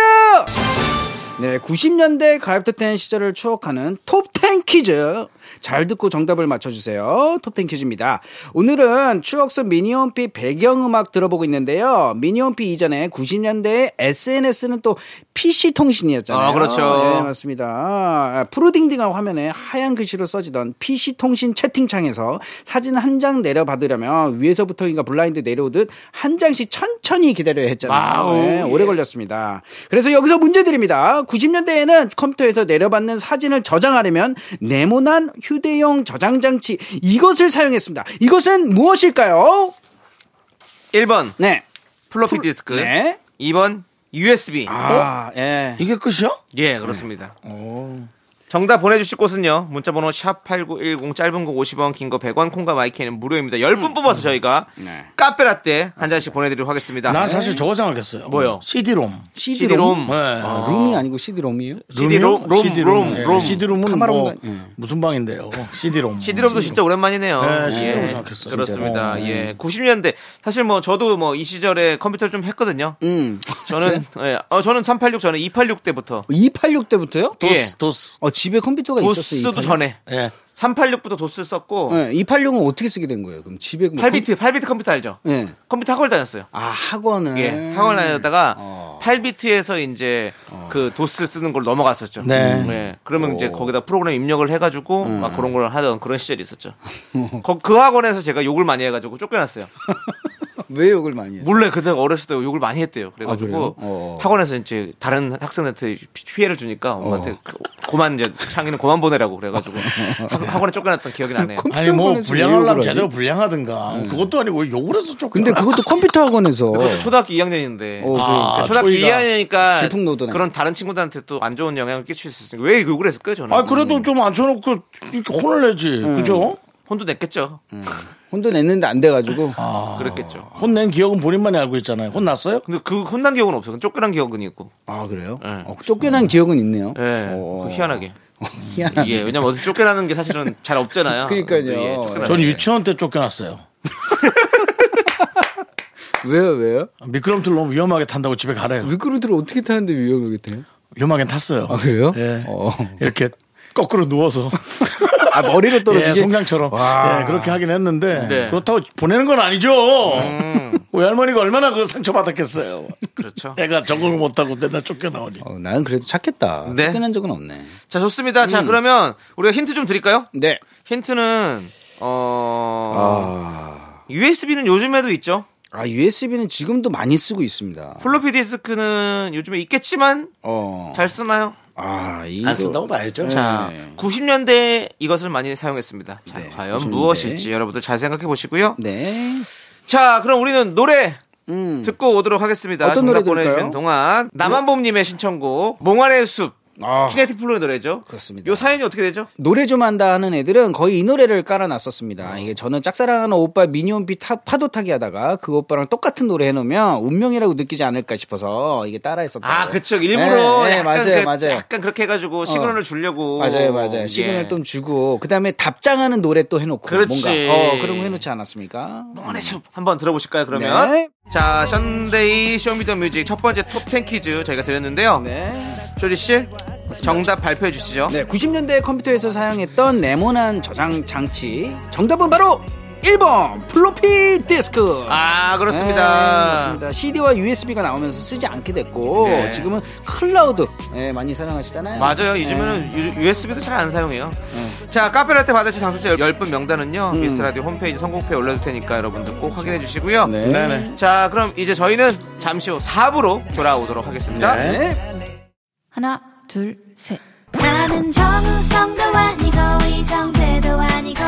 네, 90년대 가입투텐 시절을 추억하는 톱10 퀴즈. 잘 듣고 정답을 맞춰주세요. 톱10 퀴즈입니다. 오늘은 추억 속 미니홈피 배경음악 들어보고 있는데요. 미니홈피 이전에 90년대에 SNS는 또 PC통신이었잖아요. 아, 그렇죠. 네, 맞습니다. 아, 푸르딩딩한 화면에 하얀 글씨로 써지던 PC통신 채팅창에서 사진 한 장 내려받으려면 위에서부터인가 블라인드 내려오듯 한 장씩 천천히 기다려야 했잖아요. 네, 오래 걸렸습니다. 그래서 여기서 문제 드립니다. 90년대에는 컴퓨터에서 내려받는 사진을 저장하려면 네모난 휴 대용 저장 장치 이것을 사용했습니다. 이것은 무엇일까요? 1번 네. 플로피 디스크. 네. 2번 USB. 아, 예. 이게 끝이요? 예, 그렇습니다. 정답 보내주실 곳은요. 문자번호 샵 8910 짧은 거 50원, 긴 거 100원, 콩과 마이크는 무료입니다. 10분 뽑아서 저희가 네. 카페라떼 한 잔씩 보내드리도록 하겠습니다. 난 사실 저거 생각했어요. 뭐요? CD롬. CD-롬. 네. 아, 룸이 아니고 CD롬이에요? CD-롬, 롬, 롬, 롬. CD롬은 뭐 예. 무슨 방인데요? CD롬. CD롬도 진짜 오랜만이네요. 네, CD-롬 예, 생각했어요, 그렇습니다. 진짜로. 예. 90년대. 사실 뭐 저도 뭐 이 시절에 컴퓨터를 좀 했거든요. 음. 저는, 예. 어, 저는 386, 저는 286 때부터. 286 때부터요? 예. 도스, 도스. 어, 집에 컴퓨터가 있었어요. 도스도 286? 전에. 예. 386부터 도스 썼고. 네, 286은 어떻게 쓰게 된 거예요? 그럼 집에 뭐 8비트, 8비트 컴퓨터 알죠? 컴... 네. 컴퓨터 학원을 다녔어요. 아, 학원을 예, 학원 다녔다가 어. 8비트에서 이제 그 도스 쓰는 걸 넘어갔었죠. 네. 예, 그러면 오. 이제 거기다 프로그램 입력을 해 가지고 음. 막 그런 걸 하던 그런 시절이 있었죠. 거- 그 학원에서 제가 욕을 많이 해 가지고 쫓겨났어요. 왜 욕을 많이 했어? 몰래 그때 어렸을 때 욕을 많이 했대요. 그래가지고 그래요? 어. 학원에서 이제 다른 학생한테 피- 피해를 주니까 엄마한테 그- 고만 이제 창희는 고만 보내라고 그래가지고 학- 학원에 쫓겨났던 기억이 나네요. 아니 뭐 불량하려면? 제대로 불량하든가 그것도 아니고 왜 욕을 해서 쫓겨 근데 그것도 컴퓨터 학원에서 그것도 초등학교 2학년인데 어, 아, 그러니까. 초등학교 초이가 2학년이니까 질풍노도네. 그런 다른 친구들한테 또 안 좋은 영향을 끼칠 수 있으니까 왜 욕을 했을까요 저는? 아 그래도 좀 앉혀놓고 이렇게 혼을 내지 그죠? 혼도 냈겠죠. 혼도 냈는데 안 돼가지고 그랬겠죠. 혼낸 기억은 본인만이 알고 있잖아요 혼났어요? 근데 그 혼난 기억은 없어. 쫓겨난 기억은 있고. 아 그래요? 네. 어, 쫓겨난 기억은 있네요. 예. 어. 그 희한하게. 희한하네. 이게 왜냐면 어디 쫓겨나는 게 사실은 잘 없잖아요. 그러니까요. 예, 저는 게. 유치원 때 쫓겨났어요 왜요 왜요? 미끄럼틀 너무 위험하게 탄다고 집에 가래요 미끄럼틀을 어떻게 타는데 위험하게 타요? 위험하게 탔어요 아 그래요? 예. 어. 이렇게 거꾸로 누워서 아 머리로 떨어지게. 예, 송장처럼 예, 그렇게 하긴 했는데 네. 그렇다고 보내는 건 아니죠. 우리 할머니가 얼마나 그 상처 받았겠어요. 그렇죠. 애가 적응을 못하고 맨날 쫓겨나오니. 어, 나는 그래도 착했다. 네. 쫓겨난 적은 없네. 자, 좋습니다. 자, 그러면 우리가 힌트 좀 드릴까요? 네. 힌트는 어 아. USB는 요즘에도 있죠. 아 USB는 지금도 많이 쓰고 있습니다. 플로피 디스크는 요즘에 있겠지만 어. 잘 쓰나요? 아 이거. 안 쓴다고 봐야죠. 자, 네. 90년대 이것을 많이 사용했습니다. 자, 네, 과연 90년대. 무엇일지 여러분들 잘 생각해 보시고요. 네. 자, 그럼 우리는 노래 음. 듣고 오도록 하겠습니다. 어떤 정답 노래 보내주신? 동안 남한봄님의 신청곡 몽환의 숲 아. 키네틱 플로우의 노래죠. 그렇습니다. 요 사연이 어떻게 되죠? 노래 좀 한다 하는 애들은 거의 이 노래를 깔아놨었습니다. 이게 저는 짝사랑하는 오빠 미니홈피 타- 파도 타기 하다가 그 오빠랑 똑같은 노래 해놓으면 운명이라고 느끼지 않을까 싶어서 이게 따라했었다. 아, 그쵸. 일부러 네, 네, 약간, 맞아요, 그- 맞아요. 약간 그렇게 해가지고 시그널을 주려고. 맞아요, 맞아요. 시그널 예. 좀 주고 그 다음에 답장하는 노래 또 해놓고 그렇지. 뭔가 어, 그런 거 해놓지 않았습니까? 몽환의 숲 한번 들어보실까요? 그러면 네. 자 Sunday Show Me The Music 첫 번째 톱10 퀴즈 저희가 드렸는데요. 네. 쇼리 씨 정답 발표해 주시죠. 네, 90년대 컴퓨터에서 사용했던 네모난 저장 장치. 정답은 바로 1번 플로피 디스크. 아 네, 그렇습니다. 그렇습니다. CD와 USB가 나오면서 쓰지 않게 됐고 네. 지금은 클라우드 네, 많이 사용하시잖아요. 맞아요. 네. 요즘에는 USB도 잘 안 사용해요. 자, 카페라떼 받으실 당첨자 10분 명단은요. 음. 미스라디오 홈페이지 선곡표에 올려둘 테니까 여러분들 꼭 확인해 주시고요. 네. 네네. 자, 그럼 이제 저희는 잠시 후 4부로 돌아오도록 하겠습니다. 네. 하나, 둘, 셋. 나는 정우성도 아니고, 이정재도 아니고,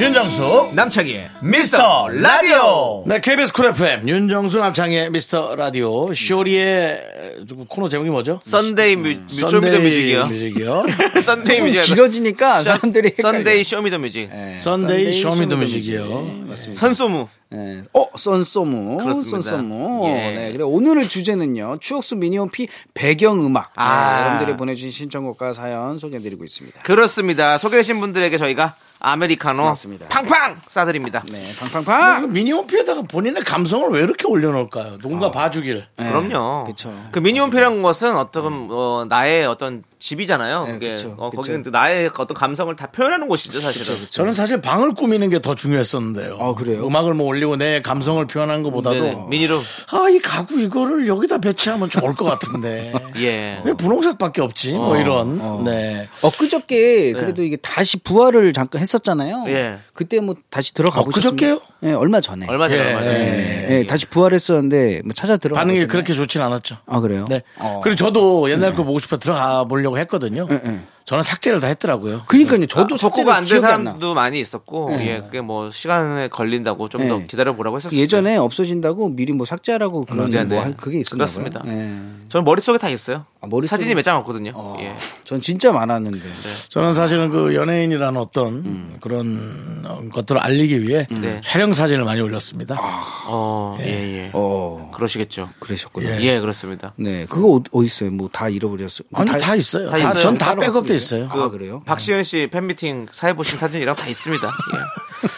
윤정수 남창희의 미스터 라디오. 네, KBS 쿨 FM 윤정수 남창희의 미스터 라디오 쇼리의 그 코너 제목이 뭐죠? Sunday 뮤, music이요. Music이요. Sunday music. 길어지니까 사람들이. 썬데이 쇼미더 뮤직. 네, 썬데이 썬데이 쇼미더 쇼미더뮤직. 뮤직이요. 맞습니다. 선쇼뮤. 네. 어, 썬쇼뮤. 그렇습니다. 썬쇼뮤. 예. 네. 그래 오늘의 주제는요. 추억 속 미니홈피 배경 음악. 아. 네, 여러분들이 보내주신 신청곡과 사연 소개해드리고 있습니다. 그렇습니다. 소개되신 분들에게 저희가 아메리카노 맞습니다. 팡팡 싸드립니다. 네, 그 팡팡팡. 미니홈피에다가 본인의 감성을 왜 이렇게 올려놓을까요? 누군가 봐주길. 그럼요. 그쵸. 그 미니홈피라는 것은 어떤 어, 나의 어떤 집이잖아요. 네, 그게 그쵸, 어, 그쵸. 거기는 또 나의 어떤 감성을 다 표현하는 곳이죠, 사실은. 저는 사실 방을 꾸미는 게 더 중요했었는데요. 아, 그래요? 음악을 뭐 올리고 내 감성을 표현하는 것보다도 네네. 미니로 아, 이 가구 이거를 여기다 배치하면 좋을 것 같은데. 예. 왜 분홍색밖에 없지? 뭐 이런. 네. 엊그저께 그래도 이게 다시 부활을 잠깐 했었잖아요. 예. 그때 뭐 다시 들어가 보셨어요? 엊그저께요? 네, 얼마 전에. 얼마 전에 예, 얼마 전에. 예, 예, 다시 부활했었는데 뭐 찾아 들어가 반응이? 그렇게 좋진 않았죠. 아 그래요? 네. 어. 그리고 저도 옛날 거 보고 싶어 들어가 보려고 했거든요. 예. 저는 삭제를 다 했더라고요. 그러니까요. 저도 안된 기억이 안 나. 사람도 많이 있었고, 네. 예, 그게 뭐 시간에 걸린다고 좀더 네. 기다려 보라고 했었어요. 예전에 없어진다고 미리 뭐 삭제하라고 그런 네, 뭐 네. 할- 그게 있었나 그렇습니다. 예. 저는 머릿속에 다 있어요. 아, 머릿속에- 사진이 몇 장 없거든요. 어. 예. 전 진짜 많았는데. 저는 사실은 그 연예인이라는 어떤 그런 어, 것들을 알리기 위해 네. 촬영 사진을 많이 올렸습니다. 어, 예, 예. 어, 그러시겠죠. 그러셨구나. 예, 그렇습니다. 네, 그거 어디, 어디 있어요? 뭐 다 잃어버렸어요? 아니 다, 있어요. 다 있어요. 전다 따로 백업돼 갖고 있어요. 아, 그래요? 박시현 씨 팬미팅 사회 보신 사진이랑 다 있습니다. 예.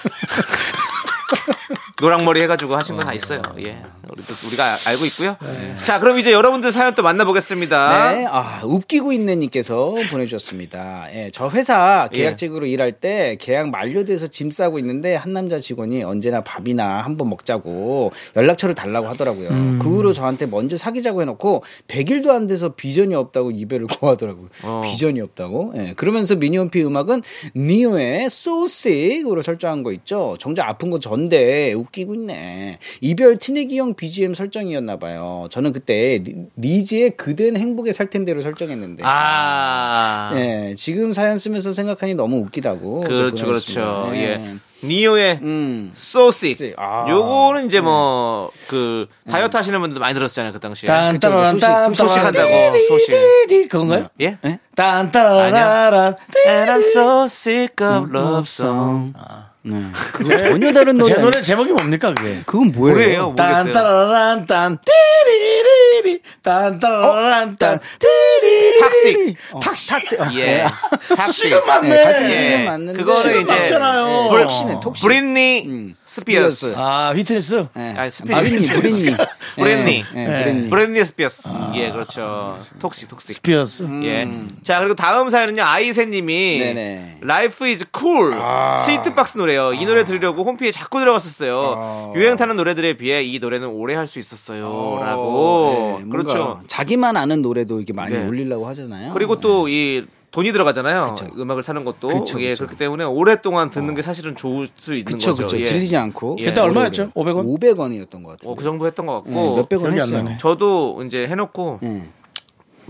노랑머리 해가지고 하신 거 다 있어요. 예. 우리도 우리가 알고 있고요. 자, 그럼 이제 여러분들 사연 또 만나보겠습니다. 네, 아, 웃기고 있네님께서 보내주셨습니다. 예, 저 회사 계약직으로 일할 때 계약 만료돼서 짐 싸고 있는데 한 남자 직원이 언제나 밥이나 한번 먹자고 연락처를 달라고 하더라고요. 그 후로 저한테 먼저 사귀자고 해놓고 100일도 안 돼서 비전이 없다고 이별을 고하더라고요. 비전이 없다고? 예, 그러면서 미니홈피 음악은 니오의 Sick으로 설정한 거 있죠. 정작 아픈 건 전데 웃 기고 있네. 이별 티내기형 BGM 설정이었나 봐요. 저는 그때 리- 리즈의 그댄 행복에 살 텐데로 설정했는데. 아. 예, 지금 사연 쓰면서 생각하니 너무 웃기다고. 또 그렇죠. 그렇죠. 예. 예. 니오의 음. Sick. Sick. 아. 요거는 이제 뭐, 그, 다이어트 하시는 분들 많이 들었잖아요, 그 당시에. 딴따라란 소식, 딴 소식 한다고, 소식. 그건가요? 예? 딴따라란 And I'm so sick of love song. 네. 그거 전혀 다른 노래. 제 아니- 노래 제목이 뭡니까 그게? 그건 뭐예요? 모르겠어요. 딴따라란 딴 띠리리리 딴따라란 딴 띠리리리 탁식. 탁식. 어, 예. 탁식. 시간 맞네. 네, 같은 예. 시간 맞는데. 그거는 시간 이제 맞잖아요. 불- 톡시네, 톡시. 브린니 음. 스피어스. 아 휘트니스 예. 아니, 스피어스. 브린니, 브린니. 브리트니. 예, 예, 브리트니. 브리트니 스피어스. 예, 그렇죠. Toxic, Toxic. 스피어스 예. 자, 그리고 다음 사연은요, 아이세 님이 음. 네네. Life is cool. 스위트박스 노래요. 이 노래 들으려고 홈피에 자꾸 들어갔었어요. 아. 유행 타는 노래들에 비해 이 노래는 오래 할 수 있었어요. 라고. 네, 그렇죠. 자기만 아는 노래도 이렇게 많이 네. 올리려고 하잖아요. 그리고 또 이 돈이 들어가잖아요. 그쵸. 음악을 사는 것도. 그쵸, 예, 그쵸. 그렇기 때문에 오랫동안 듣는 게 사실은 좋을 수 있는 그쵸, 거죠. 그쵸. 예. 질리지 않고. 예. 그때 얼마였죠? 500원? 500원이었던 것 같아요. 어, 그 정도 했던 것 같고. 네, 몇백 원 했어요. 나네. 저도 이제 해놓고 음.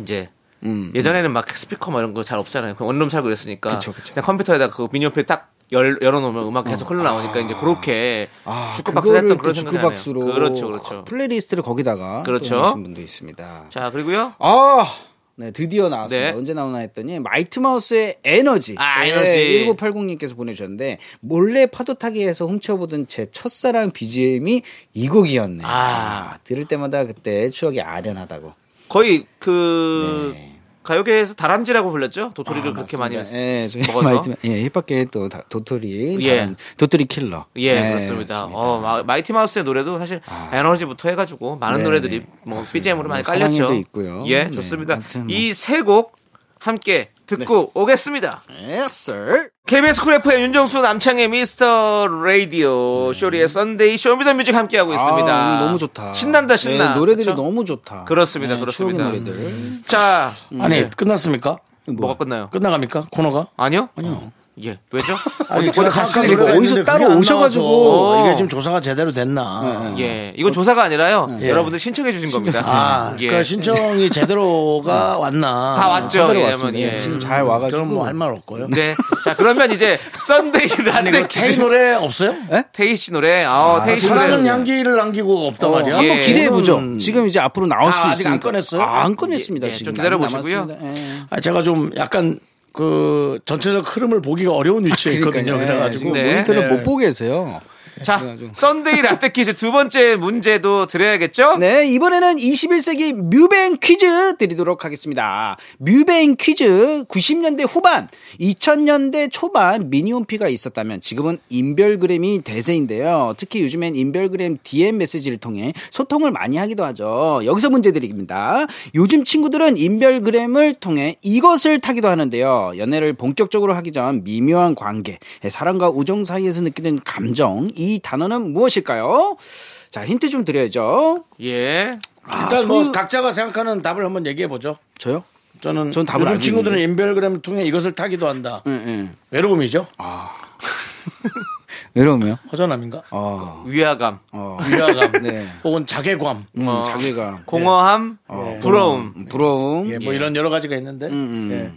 이제 음. 예전에는 막 스피커 뭐 이런 거 잘 없잖아요. 원룸 살고 그랬으니까. 그쵸, 그쵸. 그냥 컴퓨터에다 그 미니홈피 딱 열, 열어놓으면 음악 계속 흘러 나오니까 이제 그렇게 아, 주크박스를 했던 그런 또 생각이 주크박스로. 그렇죠, 그렇죠. playlist를 거기다가 그렇죠. 분도 있습니다. 자, 그리고요. 아, 네, 드디어 나왔습니다. 네. 언제 나오나 했더니 마이티 마우스의 에너지. 아, 네, 에너지. 1980님께서 보내주셨는데 몰래 파도 타기에서 훔쳐보던 제 첫사랑 BGM이 이 곡이었네. 아. 들을 때마다 그때 추억이 아련하다고. 거의 그 네. 가요계에서 다람쥐라고 불렸죠? 도토리를 그렇게 많이 예, 먹어서. 예, 힙합계 또 다- 도토리, 예. 다른 도토리 킬러. 예, 네, 그렇습니다. 그렇습니다. 어, 마- 마이티 마우스의 노래도 사실 에너지부터 해가지고 많은 네, 노래들이 네. 뭐 BGM으로 많이 뭐 깔렸죠. 있고요. 예, 네, 좋습니다. 아무튼 뭐. 이세 곡 함께 듣고 오겠습니다. Yes, sir. KBS 쿨 FM 윤정수 남창희의 미스터 라디오 쇼리의 썬데이 쇼미더뮤직 함께하고 있습니다. 네. 아, 너무 좋다. 신난다 신나. 네, 노래들이 그렇죠? 너무 좋다. 그렇습니다, 네, 그렇습니다. 추억의 노래들. 자, 아니 끝났습니까? 뭐가 끝나요? 끝나갑니까 코너가? 아니요? 아니요. 예, 왜죠? 아니 생각하기로 이거 어디서 따로 오셔가지고. 이게 지금 조사가 제대로 됐나? 예, 이건 조사가 아니라요. 여러분들 신청해 주신 겁니다. 아, 예. 그 신청이 제대로가 왔나? 다 왔죠. 제대로 예, 왔습니다. 예. 지금 잘 와가지고. 저는 뭐 할 말 없고요. 네. 자, 그러면 이제 썬데이 라떼 테이 노래 없어요? 테이 씨 노래. 아, 테이 씨 사랑은 노래. 향기를 남기고 없단 어, 말이야. 한번 예. 기대해 보죠. 지금 이제 앞으로 나올 아, 수 아직 있으니까. 안 꺼냈어요? 아, 안 꺼냈습니다. 예, 지금 좀 기다려 아직 보시고요. 예. 아, 제가 좀 약간 그 전체적 흐름을 보기가 어려운 위치에 있거든요. 그러니까요. 그래가지고 네. 모니터를 예. 못 보고 계세요. 자, 썬데이 라떼 퀴즈 두 번째 문제도 드려야겠죠? 네, 이번에는 21세기 뮤뱅 퀴즈 드리도록 하겠습니다. 뮤뱅 퀴즈 90년대 후반, 2000년대 초반 미니홈피가 있었다면 지금은 인별그램이 대세인데요. 특히 요즘엔 인별그램 DM 메시지를 통해 소통을 많이 하기도 하죠. 여기서 문제 드립니다. 요즘 친구들은 인별그램을 통해 이것을 타기도 하는데요. 연애를 본격적으로 하기 전 미묘한 관계, 사랑과 우정 사이에서 느끼는 감정, 이 단어는 무엇일까요? 자, 힌트 좀 드려야죠. 예. 일단 뭐 각자가 생각하는 답을 한번 얘기해 보죠. 저요? 저는 전 답을 요즘 친구들은 있는데. 인별그램을 통해 이것을 타기도 한다. 응, 응. 외로움이죠? 외로우면? 허전함인가? 어, 위화감, 어, 위화감, 네. 혹은 자괴감, 음, 어. 자괴감, 공허함, 부러움. 부러움. 예, 뭐 이런 여러 가지가 있는데. 음. 예.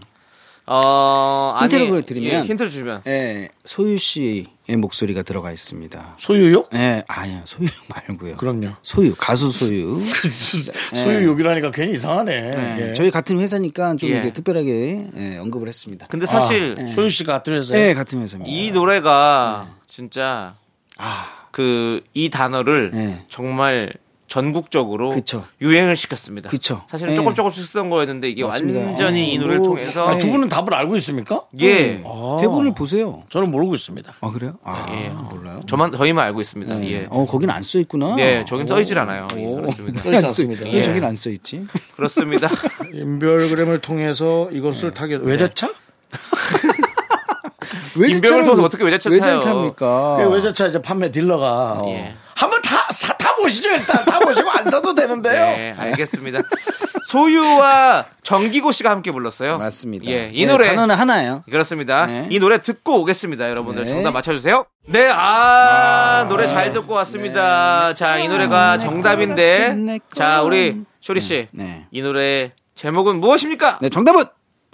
어, 아니, 힌트를 드리면- 예, 힌트를 주면. 예, 소유 씨의 목소리가 들어가 있습니다. 소유욕? 예, 아니요, 소유 말고요. 그럼요. 소유, 가수 소유. 소유욕이라니까 괜히 이상하네. 네, 예. 저희 같은 회사니까 좀 예. 이렇게 특별하게 예, 언급을 했습니다. 근데 사실 아, 소유 씨가 같은 회사에 네, 같은 회사입니다. 이 노래가 진짜 아, 그 이 단어를 네. 정말 전국적으로 그쵸. 유행을 시켰습니다. 그쵸. 사실은 예. 조금 조금씩 쓰던 거였는데 이게 맞습니다. 완전히 이 어, 노래를 뭐, 통해서 아, 두 분은 답을 알고 있습니까? 예. 대본을 보세요. 저는 모르고 있습니다. 아 그래요? 아 예. 몰라요. 저만 저희만 알고 있습니다. 네. 예. 어 거긴 안 써 있구나. 네, 저긴 써 있질 않아요. 예, 오. 그렇습니다. 써 있지 않습니다. 왜 예. 저긴 안 써 있지? 그렇습니다. 인별그램을 통해서 이것을 타게 외제차? 인별을 통해서 어떻게 외제차를 타요? 외제차입니까? 그 외제차 이제 판매 딜러가 예. 한번 타, 사, 타보시죠 일단 타보시고 안 사도 되는데요. 네, 알겠습니다. 소유와 정기고 씨가 함께 불렀어요. 맞습니다. 예, 이 네, 노래 단어는 하나예요. 그렇습니다. 네. 이 노래 듣고 오겠습니다. 여러분들 네. 정답 맞춰주세요. 네, 아, 노래 잘 듣고 왔습니다. 자, 이 노래가 정답인데, 자, 우리 쇼리 씨, 네. 이 노래 제목은 무엇입니까? 네, 정답은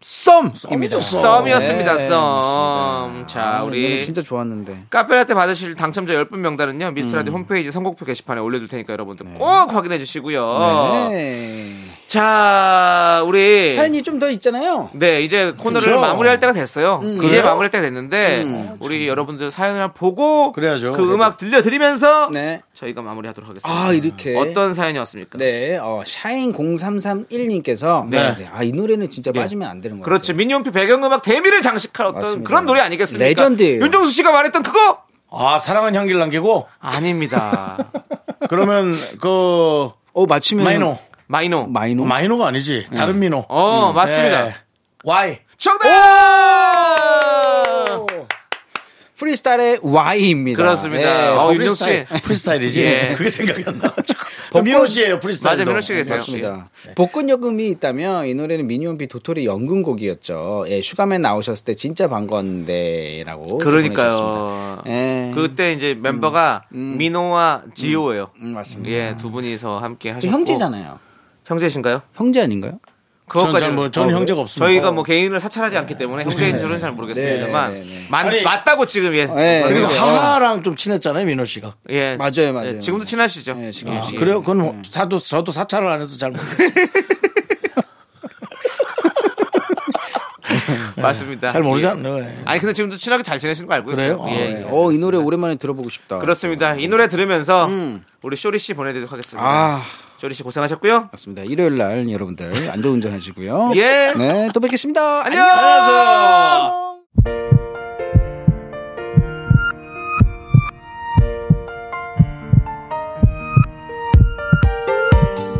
썸입니다. 썸이었습니다. 네, 썸. 자, 아, 우리 진짜 좋았는데. 카페라떼 받으실 당첨자 10분 명단은요, 미스라디 홈페이지 선곡표 게시판에 올려 둘 테니까 여러분들 꼭 확인해 주시고요. 네. 자, 우리. 사연이 좀 더 있잖아요. 네, 이제 코너를 그렇죠. 마무리할 때가 됐어요. 이제 그래요? 마무리할 때가 됐는데, 우리 여러분들 사연을 보고, 그래야죠. 그 음악 들려드리면서, 네. 저희가 마무리하도록 하겠습니다. 아, 이렇게. 어떤 사연이었습니까? 네, 어, 샤인 0331님께서 네. 아, 이 노래는 진짜 예. 빠지면 안 되는 것 그렇죠. 같아요. 미니홈피 배경음악 대미를 장식할 어떤 맞습니다. 그런 노래 아니겠습니까? 레전드예요. 윤정수 씨가 말했던 그거? 아 사랑은 향기를 남기고 아닙니다. 그러면 그 어, 마치면 마이노 마이노. 마이노? 마이노가 아니지 다른 민호. 어, 맞습니다. 네. Y. 정답! 프리스타일의 Y입니다. 그렇습니다. 네. 어, 어, 윤정 씨. 프리스타일, 프리스타일이지. 예. 그게 생각이 안 나가지고. 민호 씨예요 프리스타일. 맞아, 민호 씨가 있어요. 맞습니다. 복권 연금이 있다면 이 노래는 미니홈피 도토리 연금곡이었죠. 예, 슈가맨 나오셨을 때 진짜 반건데라고. 그러니까요. 보내주셨습니다. 예. 그때 이제 멤버가 민호와 지오예요. 음, 맞습니다. 예, 두 분이서 함께 저 하셨고. 형제잖아요. 형제신가요? 형제 아닌가요? 저는, 그것까지 잘, 뭐, 저는 형제가 없습니다. 저희가 뭐 개인을 사찰하지 않기 때문에 형제인 줄은 잘 모르겠습니다만 네, 네, 네. 맞, 아니, 맞다고 지금 예. 네, 그리고 네. 하하랑 좀 친했잖아요 민호 씨가. 예. 맞아요, 맞아요. 예, 지금도 친하시죠? 네, 지금 아, 예. 그래요? 그건 사도 저도 사찰을 안 해서 잘 모르겠어요. 맞습니다. 잘 모르지 예. 않나요? 예. 아니 근데 지금도 친하게 잘 지내시는 거 알고 그래요? 있어요. 아, 예. 예. 어, 이 노래 오랜만에 들어보고 싶다. 그렇습니다. 이 노래 들으면서 우리 쇼리 씨 보내드리도록 하겠습니다. 아, 쇼리 씨 고생하셨고요. 맞습니다. 일요일 날 여러분들 안전운전 하시고요. 예. 네, 또 뵙겠습니다. 안녕.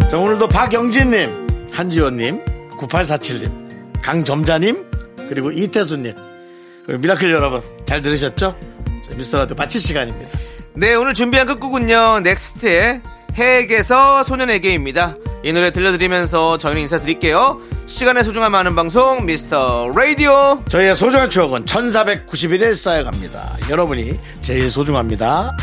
자, 오늘도 박영진님, 한지원님, 9847님, 강점자님, 그리고 이태수님, 그리고 미라클 여러분, 잘 들으셨죠? 자, 미스터 라디오 마칠 시간입니다. 네, 오늘 준비한 끝곡은요. 넥스트의 해에게서 소년에게입니다. 이 노래 들려드리면서 저희는 인사드릴게요. 시간의 소중함 많은 방송 미스터 라디오. 저희의 소중한 추억은 1491일 쌓여갑니다. 여러분이 제일 소중합니다.